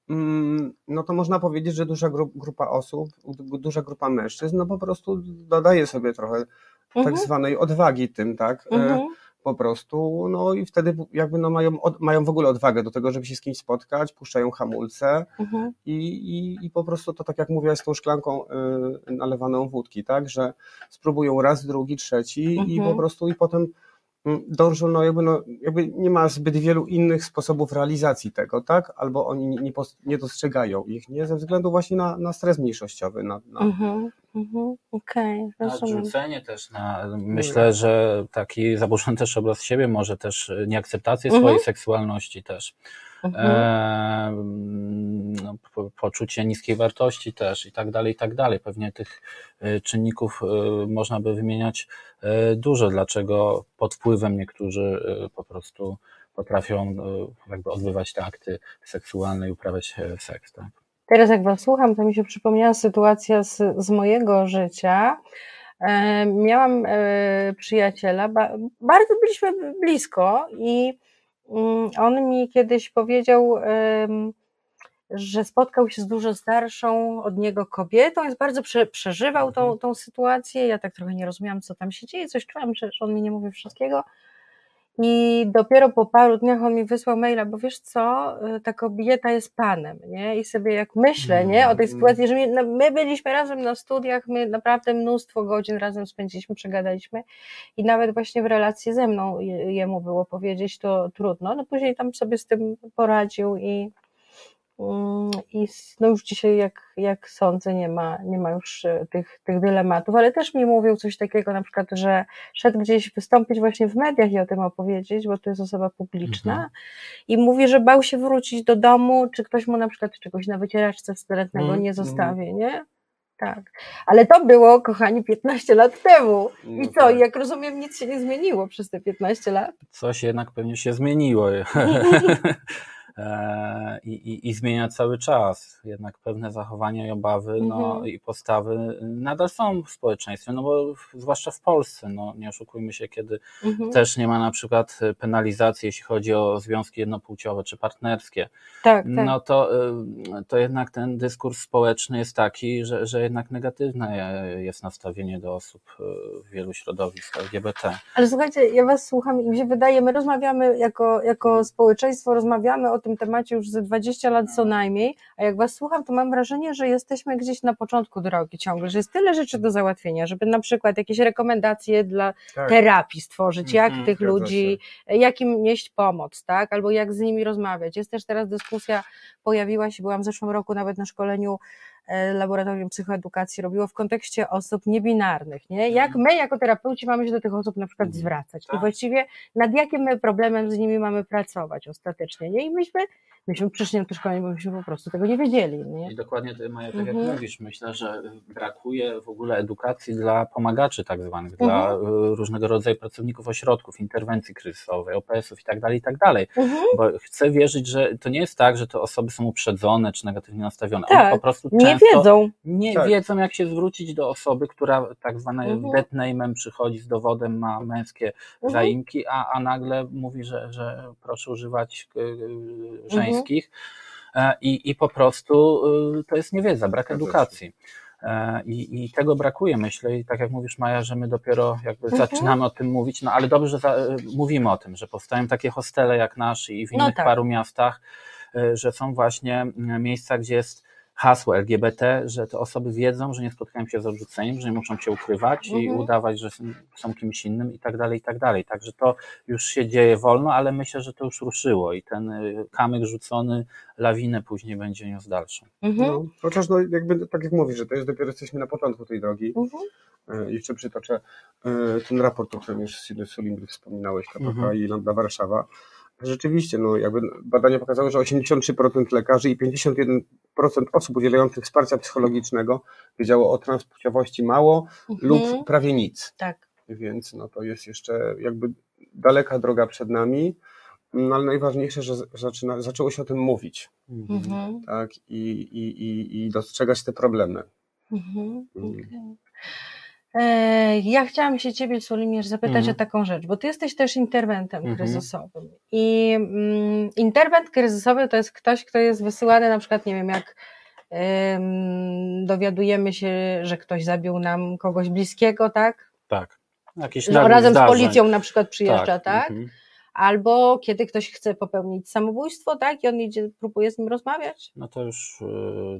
mm, no to można powiedzieć, że duża grupa osób, duża grupa mężczyzn, no po prostu dodaje sobie trochę tak mhm. zwanej odwagi tym, tak? E, mhm. Po prostu, no i wtedy jakby no mają, mają w ogóle odwagę do tego, żeby się z kimś spotkać, puszczają hamulce mhm. i, i, i po prostu to tak jak mówiłaś z tą szklanką y, nalewaną wódki, tak? Że spróbują raz, drugi, trzeci i po mhm. prostu i potem dążą, no jakby, no jakby nie ma zbyt wielu innych sposobów realizacji tego, tak? Albo oni nie, nie dostrzegają ich, nie? Ze względu właśnie na, na stres mniejszościowy. Na, na... Mhm, mhm, Okej, okay, Odrzucenie też na, myślę, że taki zaburzony też obraz siebie, może też nieakceptację swojej mhm. seksualności też. Mhm. E, no, po, poczucie niskiej wartości też i tak dalej, i tak dalej. Pewnie tych e, czynników e, można by wymieniać e, dużo, dlaczego pod wpływem niektórzy po prostu potrafią jakby odbywać te akty seksualne i uprawiać seks. Tak? Teraz jak Was słucham, to mi się przypomniała sytuacja z, z mojego życia. Miałam przyjaciela, bardzo byliśmy blisko i on mi kiedyś powiedział, że spotkał się z dużo starszą od niego kobietą, jest bardzo prze, przeżywał tą, mhm. tą sytuację. Ja tak trochę nie rozumiałam, co tam się dzieje, coś czułam, że on mi nie mówi wszystkiego. I dopiero po paru dniach on mi wysłał maila, bo wiesz co, y, ta kobieta jest panem, nie? I sobie jak myślę, nie, o tej mm. sytuacji, że my, no, my byliśmy razem na studiach, my naprawdę mnóstwo godzin razem spędziliśmy, przegadaliśmy i nawet właśnie w relacji ze mną jemu było powiedzieć to trudno, no później tam sobie z tym poradził i I no już dzisiaj, jak, jak sądzę, nie ma, nie ma już e, tych, tych dylematów, ale też mi mówił coś takiego, na przykład, że szedł gdzieś wystąpić właśnie w mediach i o tym opowiedzieć, bo to jest osoba publiczna mhm. i mówi, że bał się wrócić do domu, czy ktoś mu na przykład czegoś na wycieraczce wstrętnego mhm. nie zostawi, nie? Tak, ale to było, kochani, 15 lat temu. I No co, tak. jak rozumiem, nic się nie zmieniło przez te 15 lat? Coś jednak pewnie się zmieniło. (laughs) E, I, i, I zmienia cały czas. Jednak pewne zachowania i obawy no, Mhm. i postawy nadal są w społeczeństwie, no bo w, zwłaszcza w Polsce, no, nie oszukujmy się, kiedy Mhm. też nie ma na przykład penalizacji, jeśli chodzi o związki jednopłciowe czy partnerskie, Tak, tak. no to, y, to jednak ten dyskurs społeczny jest taki, że, że jednak negatywne jest nastawienie do osób y, wielu środowisk LGBT. Ale słuchajcie, ja was słucham i mi się wydaje, my rozmawiamy jako, jako społeczeństwo, rozmawiamy o tym temacie już ze 20 lat co najmniej, a jak was słucham, to mam wrażenie, że jesteśmy gdzieś na początku drogi ciągle, że jest tyle rzeczy do załatwienia, żeby na przykład jakieś rekomendacje dla Tak. terapii stworzyć, jak Mhm, tych zgadza ludzi, jak im nieść pomoc, tak? Albo jak z nimi rozmawiać. Jest też teraz dyskusja, pojawiła się, byłam w zeszłym roku nawet na szkoleniu Laboratorium Psychoedukacji, robiło w kontekście osób niebinarnych, nie? Jak my jako terapeuci mamy się do tych osób na przykład Mhm. zwracać i Tak. właściwie nad jakim my problemem z nimi mamy pracować ostatecznie, nie? I myśmy, myśmy przyszli na to szkolenie, bo myśmy po prostu tego nie wiedzieli, nie? I dokładnie, ty, Maja, tak Mhm. jak mówisz, myślę, że brakuje w ogóle edukacji dla pomagaczy tak zwanych, dla Mhm. y, różnego rodzaju pracowników ośrodków, interwencji kryzysowej, OPS-ów i tak dalej, i tak dalej. Mhm. Bo chcę wierzyć, że to nie jest tak, że te osoby są uprzedzone czy negatywnie nastawione. One Tak, po prostu Nie często wiedzą. nie Tak. wiedzą, jak się zwrócić do osoby, która tak zwanym Mhm. dead name'em przychodzi z dowodem, ma męskie Mhm. zaimki, a, a nagle mówi, że, że proszę używać y, y, żeńskich. E, I, I po prostu to jest niewiedza, brak edukacji. E, I, I tego brakuje, myślę. I tak jak mówisz, Maja, że my dopiero jakby Mhm. zaczynamy o tym mówić, no ale dobrze, że za, mówimy o tym, że powstają takie hostele jak nasz i w No innych tak. paru miastach, że są właśnie miejsca, gdzie jest hasło LGBT, że te osoby wiedzą, że nie spotkają się z odrzuceniem, że nie muszą się ukrywać i Mhm. udawać, że są- kimś innym i tak dalej, i tak dalej. Także to już się dzieje wolno, ale myślę, że to już ruszyło i ten y, kamyk rzucony, lawinę później będzie niósł dalszą. Mhm. No, chociaż no, jakby tak jak mówisz, że to jest dopiero jesteśmy na początku tej drogi. Mhm. E, Jeszcze przytoczę e, ten raport, o którym już Sulimbry wspominałeś, KPK Mhm. i Lambda Warszawa. Rzeczywiście, no jakby badania pokazały, że 83% lekarzy i 51% osób udzielających wsparcia psychologicznego wiedziało o transpłciowości mało Mhm. lub prawie nic. Tak. Więc no to jest jeszcze jakby daleka droga przed nami. No ale najważniejsze, że zaczyna, zaczęło się o tym mówić, Mhm. tak? I, i, i, i dostrzegać te problemy. Mhm. Mm. E, Ja chciałam się Ciebie, Solimierz, zapytać Mhm. o taką rzecz, bo Ty jesteś też interwentem Mhm. kryzysowym. I mm, interwent kryzysowy to jest ktoś, kto jest wysyłany na przykład, nie wiem, jak ym, dowiadujemy się, że ktoś zabił nam kogoś bliskiego, tak? Tak. Jakiś No, razem z zdarzeń. policją na przykład przyjeżdża, tak? mhm. Albo kiedy ktoś chce popełnić samobójstwo, tak? I on idzie, próbuje z nim rozmawiać. No to już y,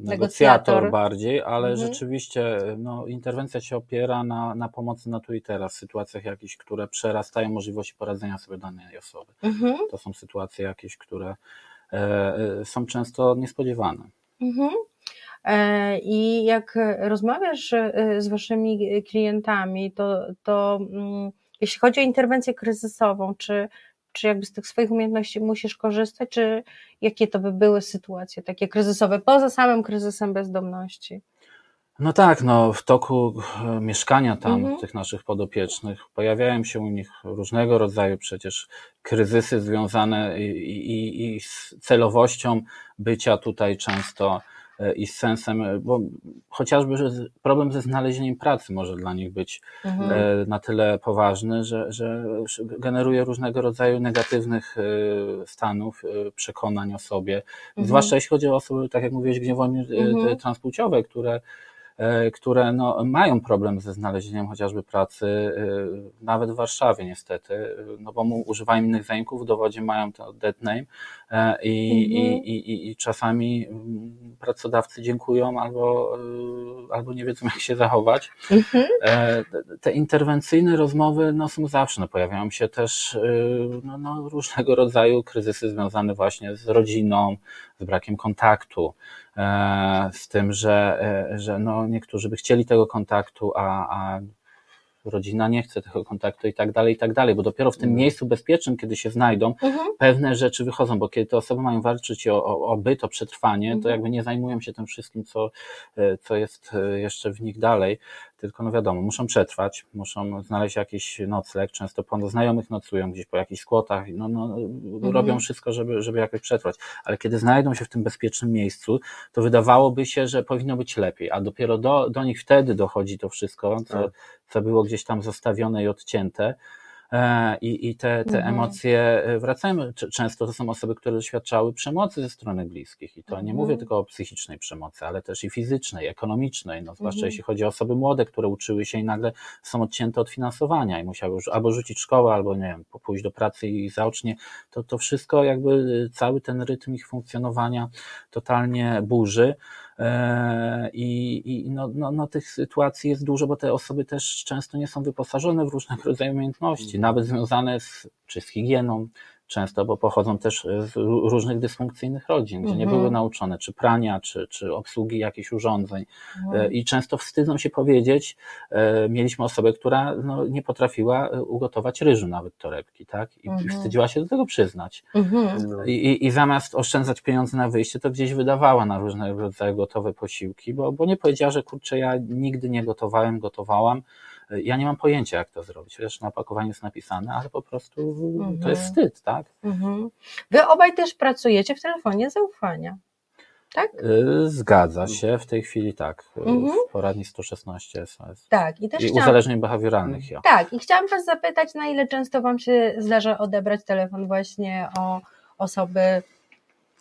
Negocjator. bardziej, ale Mhm. rzeczywiście no, interwencja się opiera na, na pomocy na tu i teraz, w sytuacjach jakichś, które przerastają możliwości poradzenia sobie danej osoby. Mhm. To są sytuacje jakieś, które e, e, są często niespodziewane. Mhm. E, I jak rozmawiasz z waszymi klientami, to, to mm, jeśli chodzi o interwencję kryzysową, czy, czy jakby z tych swoich umiejętności musisz korzystać, czy jakie to by były sytuacje takie kryzysowe, poza samym kryzysem bezdomności? No tak, no w toku e, mieszkania tam Mhm. tych naszych podopiecznych pojawiają się u nich różnego rodzaju przecież kryzysy związane i, i, i z celowością bycia tutaj często i z sensem, e, bo chociażby problem ze znalezieniem pracy może dla nich być Mhm. e, na tyle poważny, że, że generuje różnego rodzaju negatywnych e, stanów, e, przekonań o sobie. Mhm. Zwłaszcza jeśli chodzi o osoby, tak jak mówiłeś, gniewolnie e, Mhm. transpłciowe, które, e, które no, mają problem ze znalezieniem chociażby pracy, e, nawet w Warszawie niestety, e, no bo mu używają innych zaimków, w dowodzie mają to dead name e, i, Mhm. i, i, i, czasami mm, pracodawcy dziękują albo, e, albo nie wiedzą (laughs) jak się zachować. Mhm. E, Te interwencyjne rozmowy no, są zawsze, no, pojawiają się też no, no, różnego rodzaju kryzysy związane właśnie z rodziną, z brakiem kontaktu, e, z tym, że, e, że no, niektórzy by chcieli tego kontaktu, a, a rodzina nie chce tego kontaktu i tak dalej, i tak dalej, bo dopiero w tym mhm. miejscu bezpiecznym, kiedy się znajdą, mhm. pewne rzeczy wychodzą, bo kiedy te osoby mają walczyć o, o, o byt, o przetrwanie, to jakby nie zajmują się tym wszystkim, co, co jest jeszcze w nich dalej, tylko no wiadomo, muszą przetrwać, muszą znaleźć jakiś nocleg, często po znajomych nocują gdzieś po jakichś skłotach, no, no, mhm. robią wszystko, żeby, żeby jakoś przetrwać, ale kiedy znajdą się w tym bezpiecznym miejscu, to wydawałoby się, że powinno być lepiej, a dopiero do, do nich wtedy dochodzi to wszystko, co, tak. co było gdzieś tam zostawione i odcięte, i, i te, te mhm. emocje e, wracają. Często to są osoby, które doświadczały przemocy ze strony bliskich i to mhm. nie mówię tylko o psychicznej przemocy, ale też i fizycznej, ekonomicznej, no, zwłaszcza mhm. jeśli chodzi o osoby młode, które uczyły się i nagle są odcięte od finansowania i musiały już albo rzucić szkołę, albo nie wiem, pójść do pracy i zaocznie, to, to wszystko jakby y, cały ten rytm ich funkcjonowania totalnie burzy. E, I, i no, no, no, tych sytuacji jest dużo, bo te osoby też często nie są wyposażone w różnego rodzaju umiejętności, nawet związane z, czy z higieną, często, bo pochodzą też z różnych dysfunkcyjnych rodzin, gdzie nie mhm. były nauczone czy prania, czy, czy obsługi jakichś urządzeń mhm. i często wstydzą się powiedzieć, e, mieliśmy osobę, która no, nie potrafiła e, ugotować ryżu nawet torebki, tak? I mhm. wstydziła się do tego przyznać. I, i, I zamiast oszczędzać pieniądze na wyjście, to gdzieś wydawała na różnego rodzaju gotowe posiłki, bo, bo nie powiedziała, że kurczę, ja nigdy nie gotowałem, gotowałam, ja nie mam pojęcia, jak to zrobić, chociaż na opakowaniu jest napisane, ale po prostu mhm. to jest wstyd, tak? Mhm. Wy obaj też pracujecie w telefonie zaufania. Tak? Y, zgadza się, w tej chwili tak. Y, mhm. W poradni 116 SOS. Tak, i też I chciałam... uzależnień behawioralnych. Ja. Tak, i chciałam Was zapytać, na ile często Wam się zdarza odebrać telefon właśnie o osoby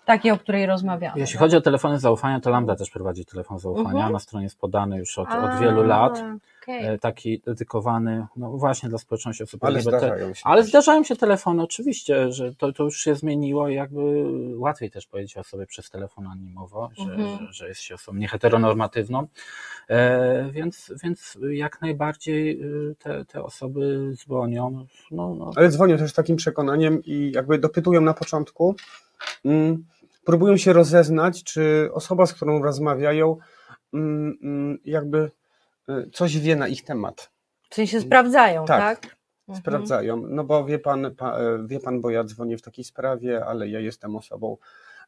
takie, o której rozmawiamy. Jeśli chodzi o telefony zaufania, to Lambda też prowadzi telefon zaufania. Mhm. Na stronie jest podany już od, od wielu lat. Okay. Taki dedykowany, no właśnie dla społeczności osób Ale LGBT. Zdarzają się Ale zdarzają się telefony, oczywiście, że to, to już się zmieniło i jakby łatwiej też powiedzieć o sobie przez telefon anonimowo, że, mhm. że, że, jest się osobą nieheteronormatywną. E, więc, więc jak najbardziej y, te, te osoby dzwonią. No, no. Ale dzwonią też z takim przekonaniem i jakby dopytują na początku. Mm, próbują się rozeznać, czy osoba, z którą rozmawiają, mm, mm, jakby y, coś wie na ich temat. W sensie sprawdzają, tak? tak? Mhm. Sprawdzają, no bo wie pan, pa, e, wie pan, bo ja dzwonię w takiej sprawie, ale ja jestem osobą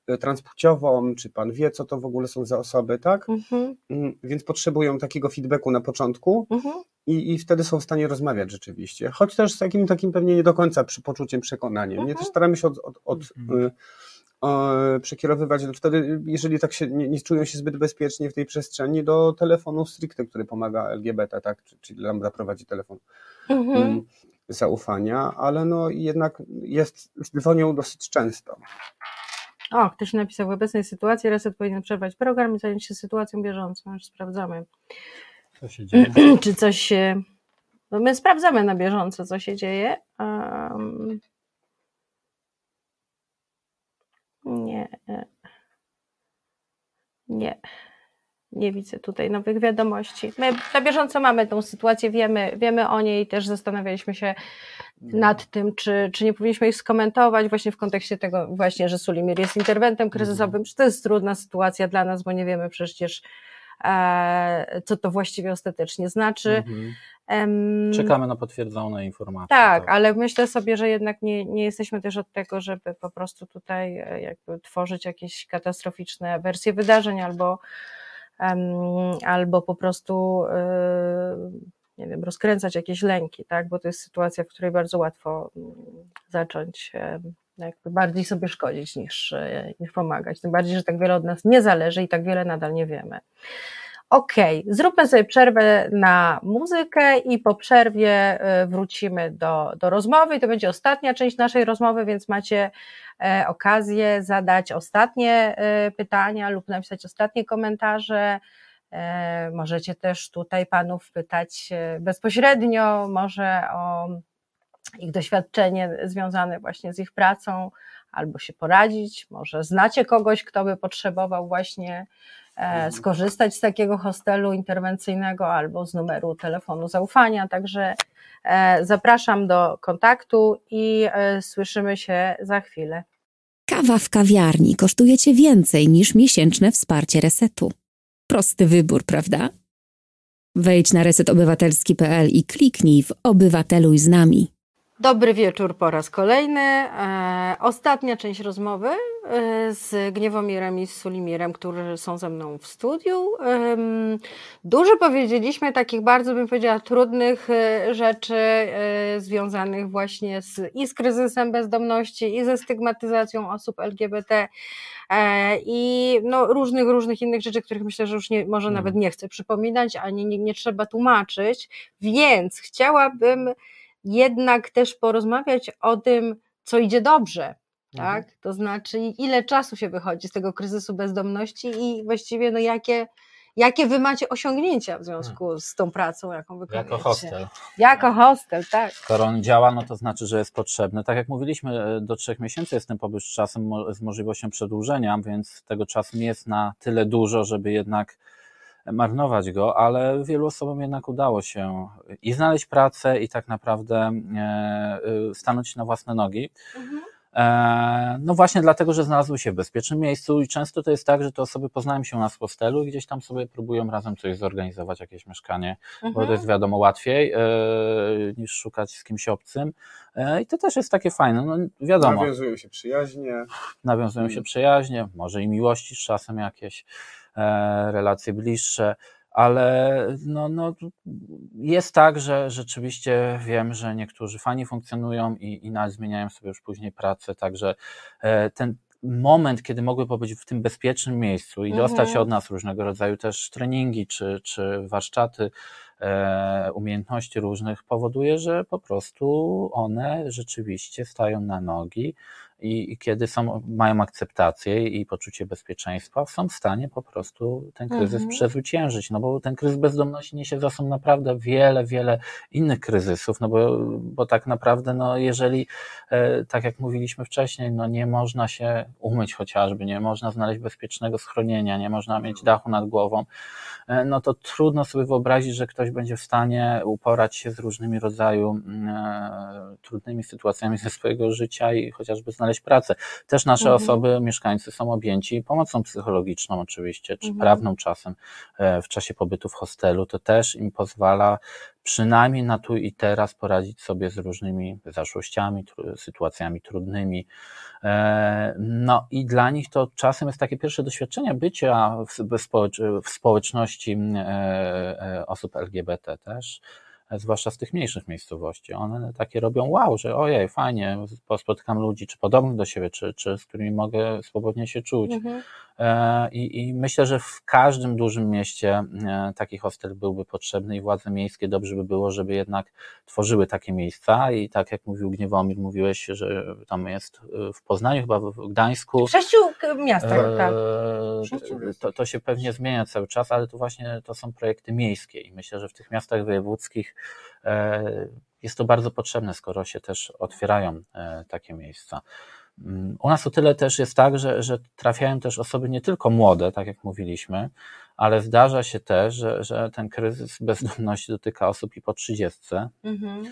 e, transpłciową, czy pan wie, co to w ogóle są za osoby, tak? Mhm. Mm, więc potrzebują takiego feedbacku na początku mhm. i, i wtedy są w stanie rozmawiać rzeczywiście. Choć też z takim takim pewnie nie do końca przy poczuciem przekonaniem. Nie? Też staramy się od, od, od mhm. Y, przekierowywać wtedy, jeżeli tak się nie, nie, czują się zbyt bezpiecznie w tej przestrzeni, do telefonu stricte, który pomaga LGBT, tak, czyli Lambda prowadzi telefon mhm. Mm, zaufania, ale no jednak jest, dzwonią dosyć często. O, ktoś napisał, w obecnej sytuacji Reset powinien przerwać program i zająć się sytuacją bieżącą. Już sprawdzamy. Co się dzieje? (clears throat) Czy coś się... No my sprawdzamy na bieżąco, co się dzieje. Um, Nie. E, nie. Nie widzę tutaj nowych wiadomości. My na bieżąco mamy tą sytuację, wiemy, wiemy o niej, też zastanawialiśmy się nad tym, czy, czy nie powinniśmy ich skomentować właśnie w kontekście tego właśnie, że Sulimir jest interwentem kryzysowym, czy to jest trudna sytuacja dla nas, bo nie wiemy przecież e, co to właściwie ostatecznie znaczy. Mhm. Czekamy na potwierdzone informacje. Tak, tak, ale myślę sobie, że jednak nie, nie jesteśmy też od tego, żeby po prostu tutaj e, jakby tworzyć jakieś katastroficzne wersje wydarzeń albo, albo po prostu e, nie wiem, rozkręcać jakieś lęki, tak? bo to jest sytuacja, w której bardzo łatwo mm, zacząć jakby bardziej sobie szkodzić niż, e, niż pomagać. Tym bardziej, że tak wiele od nas nie zależy i tak wiele nadal nie wiemy. Okej, okay, zróbmy sobie przerwę na muzykę i po przerwie y, wrócimy do, do rozmowy to będzie ostatnia część naszej rozmowy, więc macie e, okazję zadać ostatnie e, pytania lub napisać ostatnie komentarze. E, możecie też tutaj panów pytać bezpośrednio, może o ich doświadczenie związane właśnie z ich pracą, albo się poradzić, może znacie kogoś, kto by potrzebował właśnie E, skorzystać z takiego hostelu interwencyjnego albo z numeru telefonu zaufania. Także e, zapraszam do kontaktu i e, słyszymy się za chwilę. Kawa w kawiarni kosztuje Cię więcej niż miesięczne wsparcie resetu. Prosty wybór, prawda? Wejdź na resetobywatelski.pl i kliknij w Obywateluj z nami. Dobry wieczór po raz kolejny. E, ostatnia część rozmowy e, z Gniewomirem i z Sulimirem, którzy są ze mną w studiu. E, dużo powiedzieliśmy takich bardzo, bym powiedziała, trudnych e, rzeczy e, związanych właśnie z, i z kryzysem bezdomności, i ze stygmatyzacją osób LGBT i no, różnych, różnych innych rzeczy, których myślę, że już nie, może nawet nie chcę przypominać, ani nie, nie trzeba tłumaczyć. Więc chciałabym jednak też porozmawiać o tym, co idzie dobrze, tak? Mhm. To znaczy, ile czasu się wychodzi z tego kryzysu bezdomności i właściwie no jakie, jakie wy macie osiągnięcia w związku hmm. z tą pracą, jaką wykonujecie? Jako hostel. Jako hostel, tak. Skoro on działa, no to znaczy, że jest potrzebny. Tak jak mówiliśmy, e, do trzech miesięcy jest ten pobyt z czasem, z możliwością przedłużenia, więc tego czasu nie jest na tyle dużo, żeby jednak marnować go, ale wielu osobom jednak udało się i znaleźć pracę, i tak naprawdę e, stanąć na własne nogi. Mhm. E, no właśnie dlatego, że znalazły się w bezpiecznym miejscu i często to jest tak, że te osoby poznają się na hostelu i gdzieś tam sobie próbują razem coś zorganizować, jakieś mieszkanie, mhm. bo to jest wiadomo łatwiej e, niż szukać z kimś obcym. I to też jest takie fajne, no wiadomo. Nawiązują się przyjaźnie. Nawiązują się mm. przyjaźnie, może i miłości z czasem jakieś. E, relacje bliższe, ale no, no, jest tak, że rzeczywiście wiem, że niektórzy fani funkcjonują i, i nawet zmieniają sobie już później pracę, także e, ten moment, kiedy mogły pobyć w tym bezpiecznym miejscu i mhm. dostać od nas różnego rodzaju też treningi czy, czy warsztaty, e, umiejętności różnych, powoduje, że po prostu one rzeczywiście stają na nogi i, kiedy są, mają akceptację i poczucie bezpieczeństwa, są w stanie po prostu ten kryzys mhm. przezwyciężyć, no bo ten kryzys bezdomności niesie za sobą naprawdę wiele, wiele innych kryzysów, no bo, bo tak naprawdę, no jeżeli, e, tak jak mówiliśmy wcześniej, no nie można się umyć chociażby, nie można znaleźć bezpiecznego schronienia, nie można mieć dachu nad głową, e, no to trudno sobie wyobrazić, że ktoś będzie w stanie uporać się z różnymi rodzaju mm, e, trudnymi sytuacjami ze swojego życia i chociażby znaleźć znaleźć pracę. Też nasze mhm. osoby, mieszkańcy są objęci pomocą psychologiczną oczywiście, czy mhm. prawną czasem e, w czasie pobytu w hostelu. To też im pozwala przynajmniej na tu i teraz poradzić sobie z różnymi zaszłościami, sytuacjami trudnymi. E, no i dla nich to czasem jest takie pierwsze doświadczenie bycia w społeczności e, osób LGBT też zwłaszcza z tych mniejszych miejscowości. One takie robią wow, że ojej, fajnie, spotykam ludzi, czy podobnych do siebie, czy, czy z którymi mogę swobodnie się czuć. Mhm. E, I, I, myślę, że w każdym dużym mieście e, taki hostel byłby potrzebny i władze miejskie dobrze by było, żeby jednak tworzyły takie miejsca i tak jak mówił Gniewomir, mówiłeś, że tam jest e, w Poznaniu, chyba w Gdańsku. W sześciu miastach, tak. To, to się pewnie zmienia cały czas, ale to właśnie to są projekty miejskie i myślę, że w tych miastach wojewódzkich jest to bardzo potrzebne, skoro się też otwierają takie miejsca. U nas o tyle też jest tak, że, że trafiają też osoby nie tylko młode, tak jak mówiliśmy, ale zdarza się też, że, że ten kryzys bezdomności dotyka osób i po trzydziestce, mhm.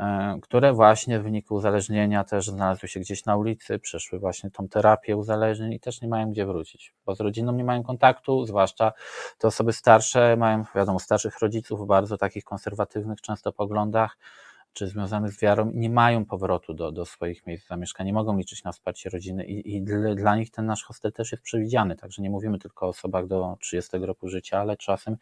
E, które właśnie w wyniku uzależnienia też znalazły się gdzieś na ulicy, przeszły właśnie tą terapię uzależnień i też nie mają gdzie wrócić, bo z rodziną nie mają kontaktu, zwłaszcza te osoby starsze mają, wiadomo, starszych rodziców bardzo takich konserwatywnych często poglądach, czy związanych z wiarą nie mają powrotu do, do swoich miejsc zamieszkania, nie mogą liczyć na wsparcie rodziny i, i dla, dla nich ten nasz hostel też jest przewidziany, także nie mówimy tylko o osobach do 30 roku życia, ale czasem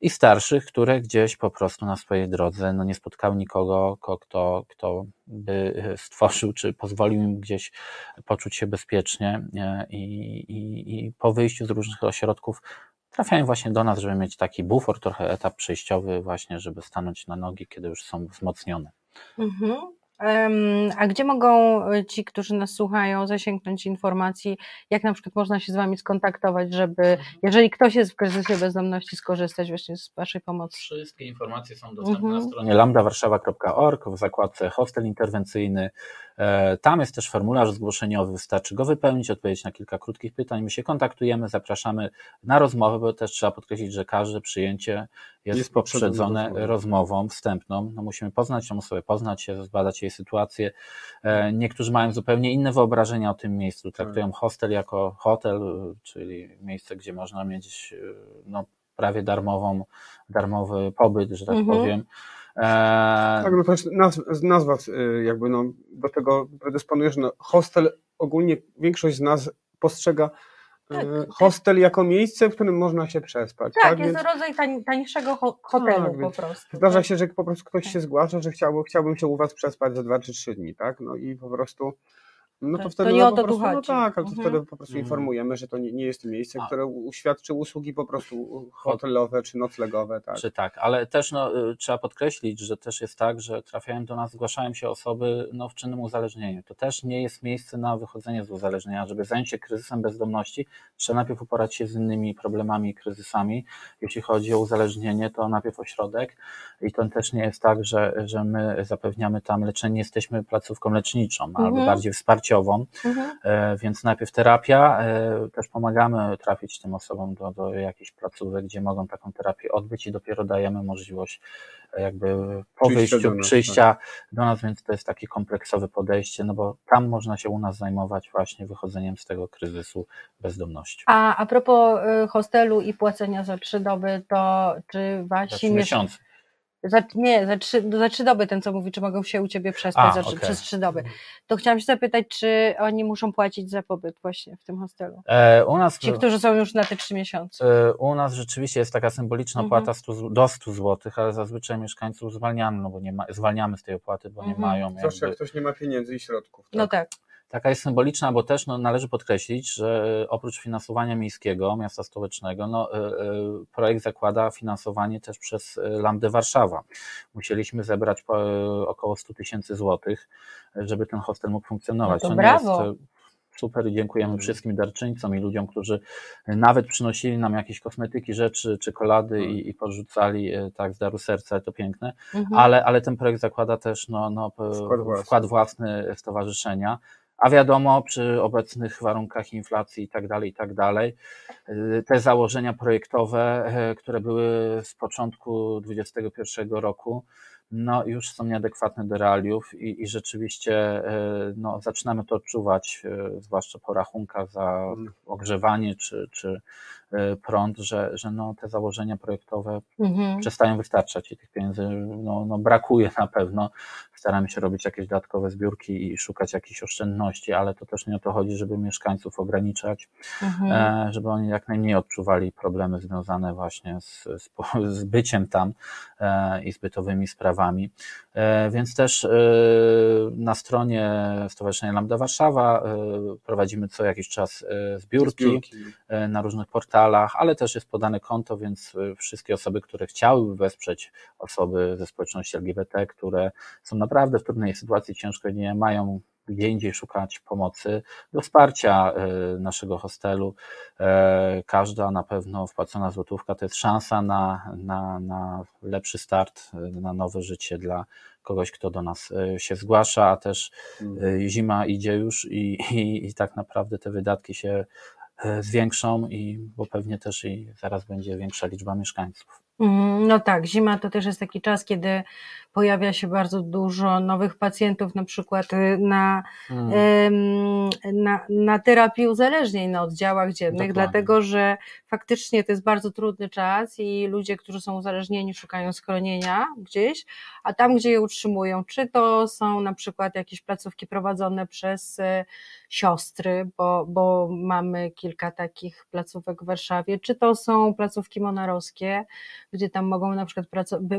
i starszych, które gdzieś po prostu na swojej drodze no, nie spotkały nikogo, kto, kto by stworzył, czy pozwolił im gdzieś poczuć się bezpiecznie i, i, i po wyjściu z różnych ośrodków trafiają właśnie do nas, żeby mieć taki bufor, trochę etap przejściowy właśnie, żeby stanąć na nogi, kiedy już są wzmocnione. Mhm. A gdzie mogą e, ci, którzy nas słuchają, zasięgnąć informacji, jak na przykład można się z Wami skontaktować, żeby, jeżeli ktoś jest w kryzysie bezdomności, skorzystać właśnie z Waszej pomocy? Wszystkie informacje są dostępne mhm. na stronie lambdawarszawa.org w zakładce hostel interwencyjny. E, tam jest też formularz zgłoszeniowy, wystarczy go wypełnić, odpowiedzieć na kilka krótkich pytań. My się kontaktujemy, zapraszamy na rozmowę, bo też trzeba podkreślić, że każde przyjęcie jest, jest poprzedzone rozmową wstępną. No musimy poznać tą osobę, poznać się, zbadać jej sytuację. E, niektórzy mają zupełnie inne wyobrażenia o tym miejscu, traktują tak. hostel jako hotel, czyli miejsce, gdzie można mieć no, prawie darmową, darmowy pobyt, że tak mhm. powiem. E... Tak, no to jest nazwa, y, jakby no, do tego predysponuje, że no, hostel ogólnie większość z nas postrzega tak, e, tak. hostel jako miejsce, w którym można się przespać. Tak, tak? jest Więc... rodzaj tań, tańszego hotelu tak, po prostu. Zdarza tak. się, że po prostu ktoś się zgłasza, że chciałby, chciałbym się u Was przespać za dwa czy trzy dni, tak? No i po prostu no to wtedy to nie o to po prostu, no tak, ale to mhm. wtedy po prostu informujemy, że to nie, nie jest miejsce, A. które uświadczy usługi po prostu hotelowe czy noclegowe. Tak. Czy tak, ale też no, y, trzeba podkreślić, że też jest tak, że trafiają do nas, zgłaszają się osoby no, w czynnym uzależnieniu. To też nie jest miejsce na wychodzenie z uzależnienia. Żeby zająć się kryzysem bezdomności, trzeba najpierw uporać się z innymi problemami i kryzysami. Jeśli chodzi o uzależnienie, to najpierw ośrodek i to też nie jest tak, że, że my zapewniamy tam leczenie, jesteśmy placówką leczniczą, mhm. albo bardziej wsparcie mhm. E, więc najpierw terapia, e, też pomagamy trafić tym osobom do, do jakichś placówek, gdzie mogą taką terapię odbyć i dopiero dajemy możliwość e, jakby po wyjściu, do nas, przyjścia tak. do nas, więc to jest takie kompleksowe podejście, no bo tam można się u nas zajmować właśnie wychodzeniem z tego kryzysu bezdomności. A a propos hostelu i płacenia za trzy doby, to czy wasi miesiące za, nie, za trzy, za trzy doby ten, co mówi, czy mogą się u ciebie przespać A, za, okay. przez trzy doby. To chciałam się zapytać, czy oni muszą płacić za pobyt właśnie w tym hostelu? E, u nas, Ci, którzy są już na te trzy miesiące. E, u nas rzeczywiście jest taka symboliczna mhm. opłata 100, do 100 zł, ale zazwyczaj mieszkańców zwalniamy, no bo nie ma, zwalniamy z tej opłaty, bo mhm. nie mają. Zwłaszcza jakby... jak ktoś nie ma pieniędzy i środków. Tak? No tak taka jest symboliczna, bo też no, należy podkreślić, że oprócz finansowania miejskiego, miasta stołecznego, no, y, y, projekt zakłada finansowanie też przez Landę Warszawa. Musieliśmy zebrać około 100 tysięcy złotych, żeby ten hostel mógł funkcjonować. No to, brawo. jest super i dziękujemy wszystkim darczyńcom i ludziom, którzy nawet przynosili nam jakieś kosmetyki, rzeczy, czekolady mhm. i, i porzucali tak z daru serca, to piękne, mhm. ale, ale ten projekt zakłada też no, no, wkład, własny. wkład własny stowarzyszenia a wiadomo, przy obecnych warunkach inflacji i tak dalej, i tak dalej, y, te założenia projektowe, y, które były z początku 2021 roku, no już są nieadekwatne do realiów i, i rzeczywiście y, no, zaczynamy to odczuwać, zwłaszcza po rachunkach za mm. ogrzewanie czy, czy E, prąd, że, że no, te założenia projektowe mhm. przestają wystarczać i tych pieniędzy no, no, brakuje na pewno. Staramy się robić jakieś dodatkowe zbiórki i szukać jakichś oszczędności, ale to też nie o to chodzi, żeby mieszkańców ograniczać, mhm. E, żeby oni jak najmniej odczuwali problemy związane właśnie z, z, z byciem tam e, i z bytowymi sprawami. Więc też na stronie Stowarzyszenia Lambda Warszawa prowadzimy co jakiś czas zbiórki, zbiórki. na różnych portalach, ale też jest podane konto, więc wszystkie osoby, które chciałyby wesprzeć osoby ze społeczności LGBT, które są naprawdę w trudnej sytuacji, ciężko nie mają gdzie indziej szukać pomocy, do wsparcia y, naszego hostelu. E, każda na pewno wpłacona złotówka to jest szansa na, na, na lepszy start, y, na nowe życie dla kogoś, kto do nas się zgłasza, a też mm. zima idzie już i, i, i tak naprawdę te wydatki się E, zwiększą i bo pewnie też i zaraz będzie większa liczba mieszkańców. Mm, no tak, zima to też jest taki czas, kiedy pojawia się bardzo dużo nowych pacjentów, na przykład y, na, hmm. na, na terapii uzależnień na oddziałach dziennych, Dokładnie. dlatego że faktycznie to jest bardzo trudny czas i ludzie, którzy są uzależnieni, szukają schronienia gdzieś, a tam, gdzie je utrzymują, czy to są na przykład jakieś placówki prowadzone przez siostry, bo, bo mamy kilka takich placówek w Warszawie, czy to są placówki monarowskie, gdzie tam mogą na przykład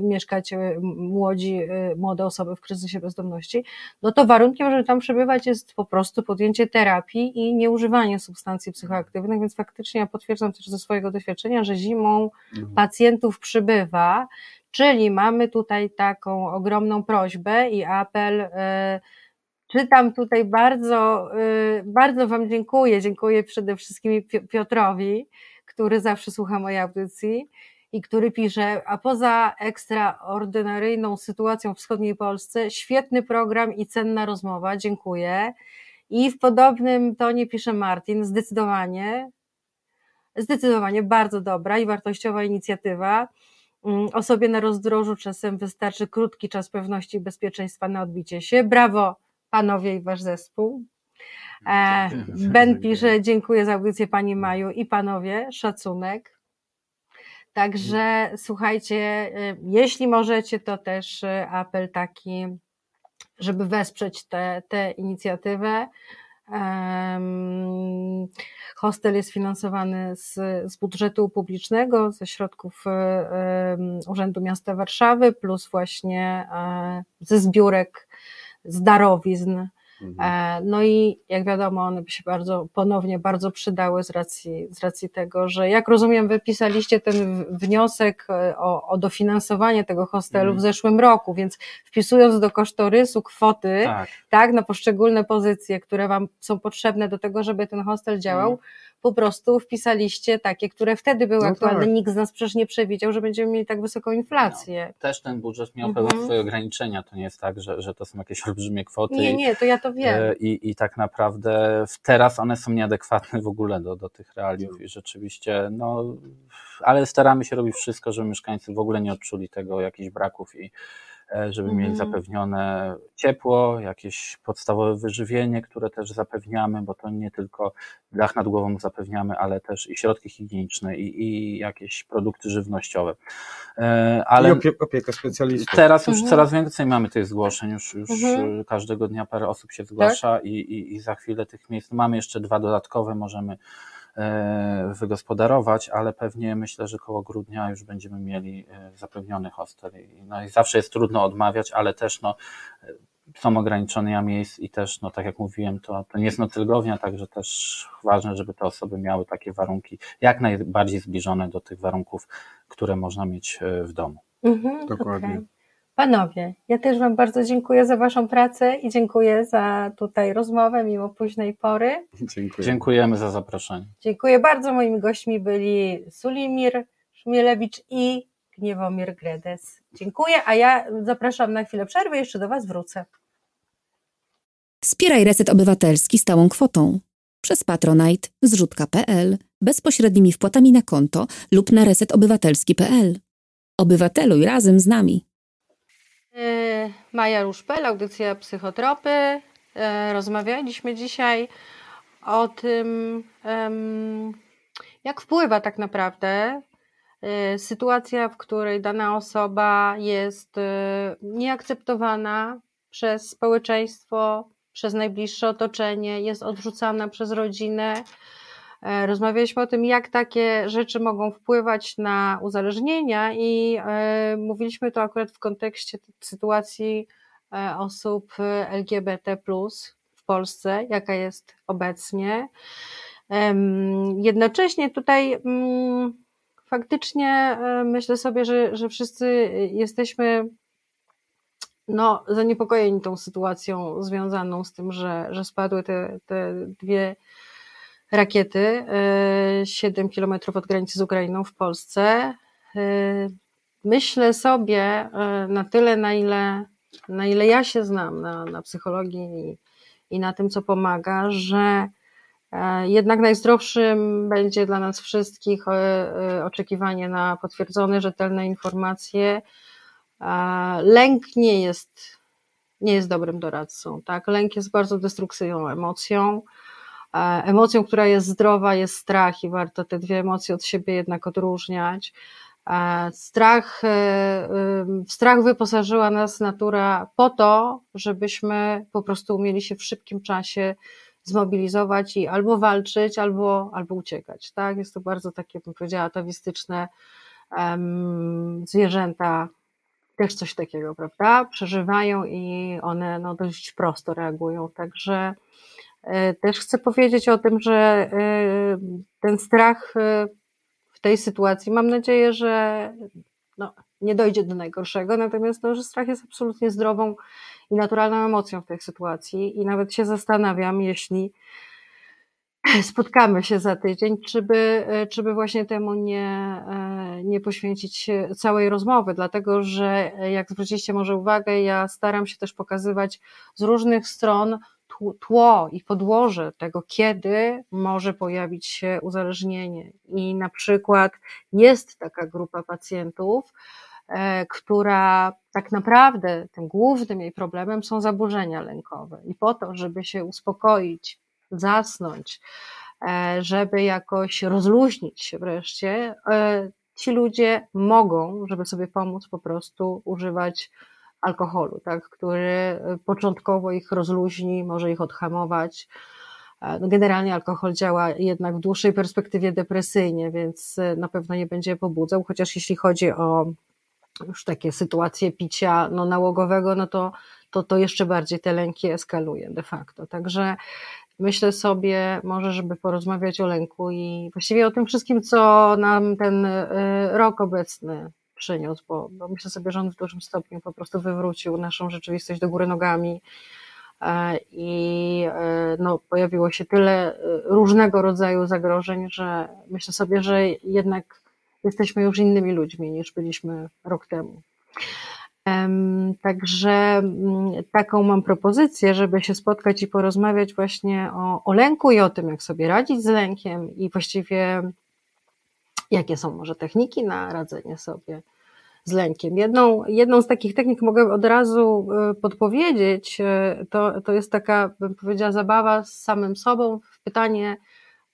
mieszkać y, młodzi, y, młode osoby w kryzysie bezdomności, no to warunkiem, żeby tam przebywać jest po prostu podjęcie terapii i nieużywanie substancji psychoaktywnych, więc faktycznie ja potwierdzam też ze swojego doświadczenia, że zimą mhm. pacjentów przybywa, czyli mamy tutaj taką ogromną prośbę i apel, y, Czytam tutaj bardzo, bardzo Wam dziękuję. Dziękuję przede wszystkim Piotrowi, który zawsze słucha mojej audycji i który pisze, a poza ekstraordynaryjną sytuacją w wschodniej Polsce, świetny program i cenna rozmowa, dziękuję. I w podobnym tonie pisze Martin, zdecydowanie, zdecydowanie bardzo dobra i wartościowa inicjatywa. Mm, osobie na rozdrożu czasem wystarczy krótki czas pewności i bezpieczeństwa na odbicie się. Brawo, panowie i wasz zespół. E, ben pisze, dziękuję za audycję pani Maju i panowie, szacunek. Także słuchajcie, jeśli możecie, to też apel taki, żeby wesprzeć tę inicjatywę. Hostel jest finansowany z, z budżetu publicznego, ze środków Urzędu Miasta Warszawy, plus właśnie e, ze zbiórek z darowizn Mhm. E, no i jak wiadomo, one by się bardzo ponownie bardzo przydały z racji, z racji tego, że jak rozumiem, wypisaliście ten wniosek e, o, o dofinansowanie tego hostelu w mhm. zeszłym roku, więc wpisując do kosztorysu kwoty, tak. tak, na poszczególne pozycje, które Wam są potrzebne do tego, żeby ten hostel działał, mhm po prostu wpisaliście takie, które wtedy były no aktualne. Tak. Nikt z nas przecież nie przewidział, że będziemy mieli tak wysoką inflację. No, też ten budżet miał mhm. pewne swoje ograniczenia. To nie jest tak, że, że to są jakieś olbrzymie kwoty. Nie, nie, to ja to wiem. I, i tak naprawdę teraz one są nieadekwatne w ogóle do, do tych realiów i rzeczywiście, no, ale staramy się robić wszystko, żeby mieszkańcy w ogóle nie odczuli tego jakichś braków i żeby mieli mhm. zapewnione ciepło, jakieś podstawowe wyżywienie, które też zapewniamy, bo to nie tylko dach nad głową zapewniamy, ale też i środki higieniczne i, i jakieś produkty żywnościowe. E, ale I opie opiekę specjalistów. Teraz już mhm. coraz więcej mamy tych zgłoszeń, już, już mhm. każdego dnia parę osób się zgłasza tak? i, i, i za chwilę tych miejsc mamy jeszcze dwa dodatkowe, możemy E, wygospodarować, ale pewnie myślę, że koło grudnia już będziemy mieli e, zapewniony hostel. No i zawsze jest trudno odmawiać, ale też no, e, są ograniczenia miejsc i też, no tak jak mówiłem, to, to nie jest noclegownia, także też ważne, żeby te osoby miały takie warunki jak najbardziej zbliżone do tych warunków, które można mieć w domu. Mhm, Dokładnie. Okay. Panowie, ja też Wam bardzo dziękuję za Waszą pracę i dziękuję za tutaj rozmowę mimo późnej pory. Dziękuję. Dziękujemy za zaproszenie. Dziękuję bardzo. Moimi gośćmi byli Sulimir Szmielewicz i Gniewomir Gredes. Dziękuję, a ja zapraszam na chwilę przerwy, jeszcze do Was wrócę. Wspieraj Reset Obywatelski stałą kwotą przez Patronite, zrzutka.pl, bezpośrednimi wpłatami na konto lub na resetobywatelski.pl. Obywateluj razem z nami. E, Maja Ruszpel, audycja Psychotropy. E, rozmawialiśmy dzisiaj o tym, jak wpływa tak naprawdę e, sytuacja, w której dana osoba jest nieakceptowana przez społeczeństwo, przez najbliższe otoczenie, jest odrzucana przez rodzinę rozmawialiśmy o tym, jak takie rzeczy mogą wpływać na uzależnienia, i e, mówiliśmy to akurat w kontekście sytuacji e, osób LGBT w Polsce, jaka jest obecnie. Jednocześnie tutaj mm, faktycznie myślę sobie, że, że wszyscy jesteśmy no, zaniepokojeni tą sytuacją związaną z tym, że, że spadły te, te dwie rakiety 7 e, kilometrów od granicy z Ukrainą w Polsce. E, myślę sobie e, na tyle, na ile, na ile ja się znam na, na psychologii i, i na tym, co pomaga, że jednak najzdrowszym będzie dla nas wszystkich oczekiwanie na potwierdzone, rzetelne informacje. Lęk nie jest, nie jest dobrym doradcą. Tak? Lęk jest bardzo destrukcyjną emocją. Emocją, która jest zdrowa, jest strach i warto te dwie emocje od siebie jednak odróżniać. Strach, e, w strach wyposażyła nas natura po to, żebyśmy po prostu umieli się w szybkim czasie zmobilizować i albo walczyć, albo, albo uciekać. Tak? Jest to bardzo takie, bym powiedziała, atawistyczne um, zwierzęta też coś takiego, prawda? Przeżywają i one no, dość prosto reagują. Także E, też chcę powiedzieć o tym, że e, ten strach e, w tej sytuacji, mam nadzieję, że no, nie dojdzie do najgorszego, natomiast to, że strach jest absolutnie zdrową i naturalną emocją w tej sytuacji i nawet się zastanawiam, jeśli (clears throat) spotkamy się za tydzień, czy by, czy by właśnie temu nie, nie poświęcić całej rozmowy, dlatego że jak zwróciliście może uwagę, ja staram się też pokazywać z różnych stron tło i podłoże tego, kiedy może pojawić się uzależnienie. I na przykład jest taka grupa pacjentów, e, która tak naprawdę tym głównym jej problemem są zaburzenia lękowe. I po to, żeby się uspokoić, zasnąć, e, żeby jakoś rozluźnić się wreszcie, e, ci ludzie mogą, żeby sobie pomóc, po prostu używać alkoholu, tak, który początkowo ich rozluźni, może ich odhamować. No generalnie alkohol działa jednak w dłuższej perspektywie depresyjnie, więc na pewno nie będzie pobudzał, chociaż jeśli chodzi o już takie sytuacje picia no, nałogowego, no to, to, to jeszcze bardziej te lęki eskaluje de facto. Także myślę sobie może, żeby porozmawiać o lęku i właściwie o tym wszystkim, co nam ten rok obecny przyniósł, bo, bo myślę sobie, że on w dużym stopniu po prostu wywrócił naszą rzeczywistość do góry nogami e, i e, no, pojawiło się tyle y, różnego rodzaju zagrożeń, że myślę sobie, że jednak jesteśmy już innymi ludźmi niż byliśmy rok temu. Także mm, taką mam propozycję, żeby się spotkać i porozmawiać właśnie o, o lęku i o tym, jak sobie radzić z lękiem i właściwie jakie są może techniki na radzenie sobie z lękiem. Jedną, jedną z takich technik mogę od razu e, podpowiedzieć, e, to, to jest taka, bym powiedziała, zabawa z samym sobą w pytanie,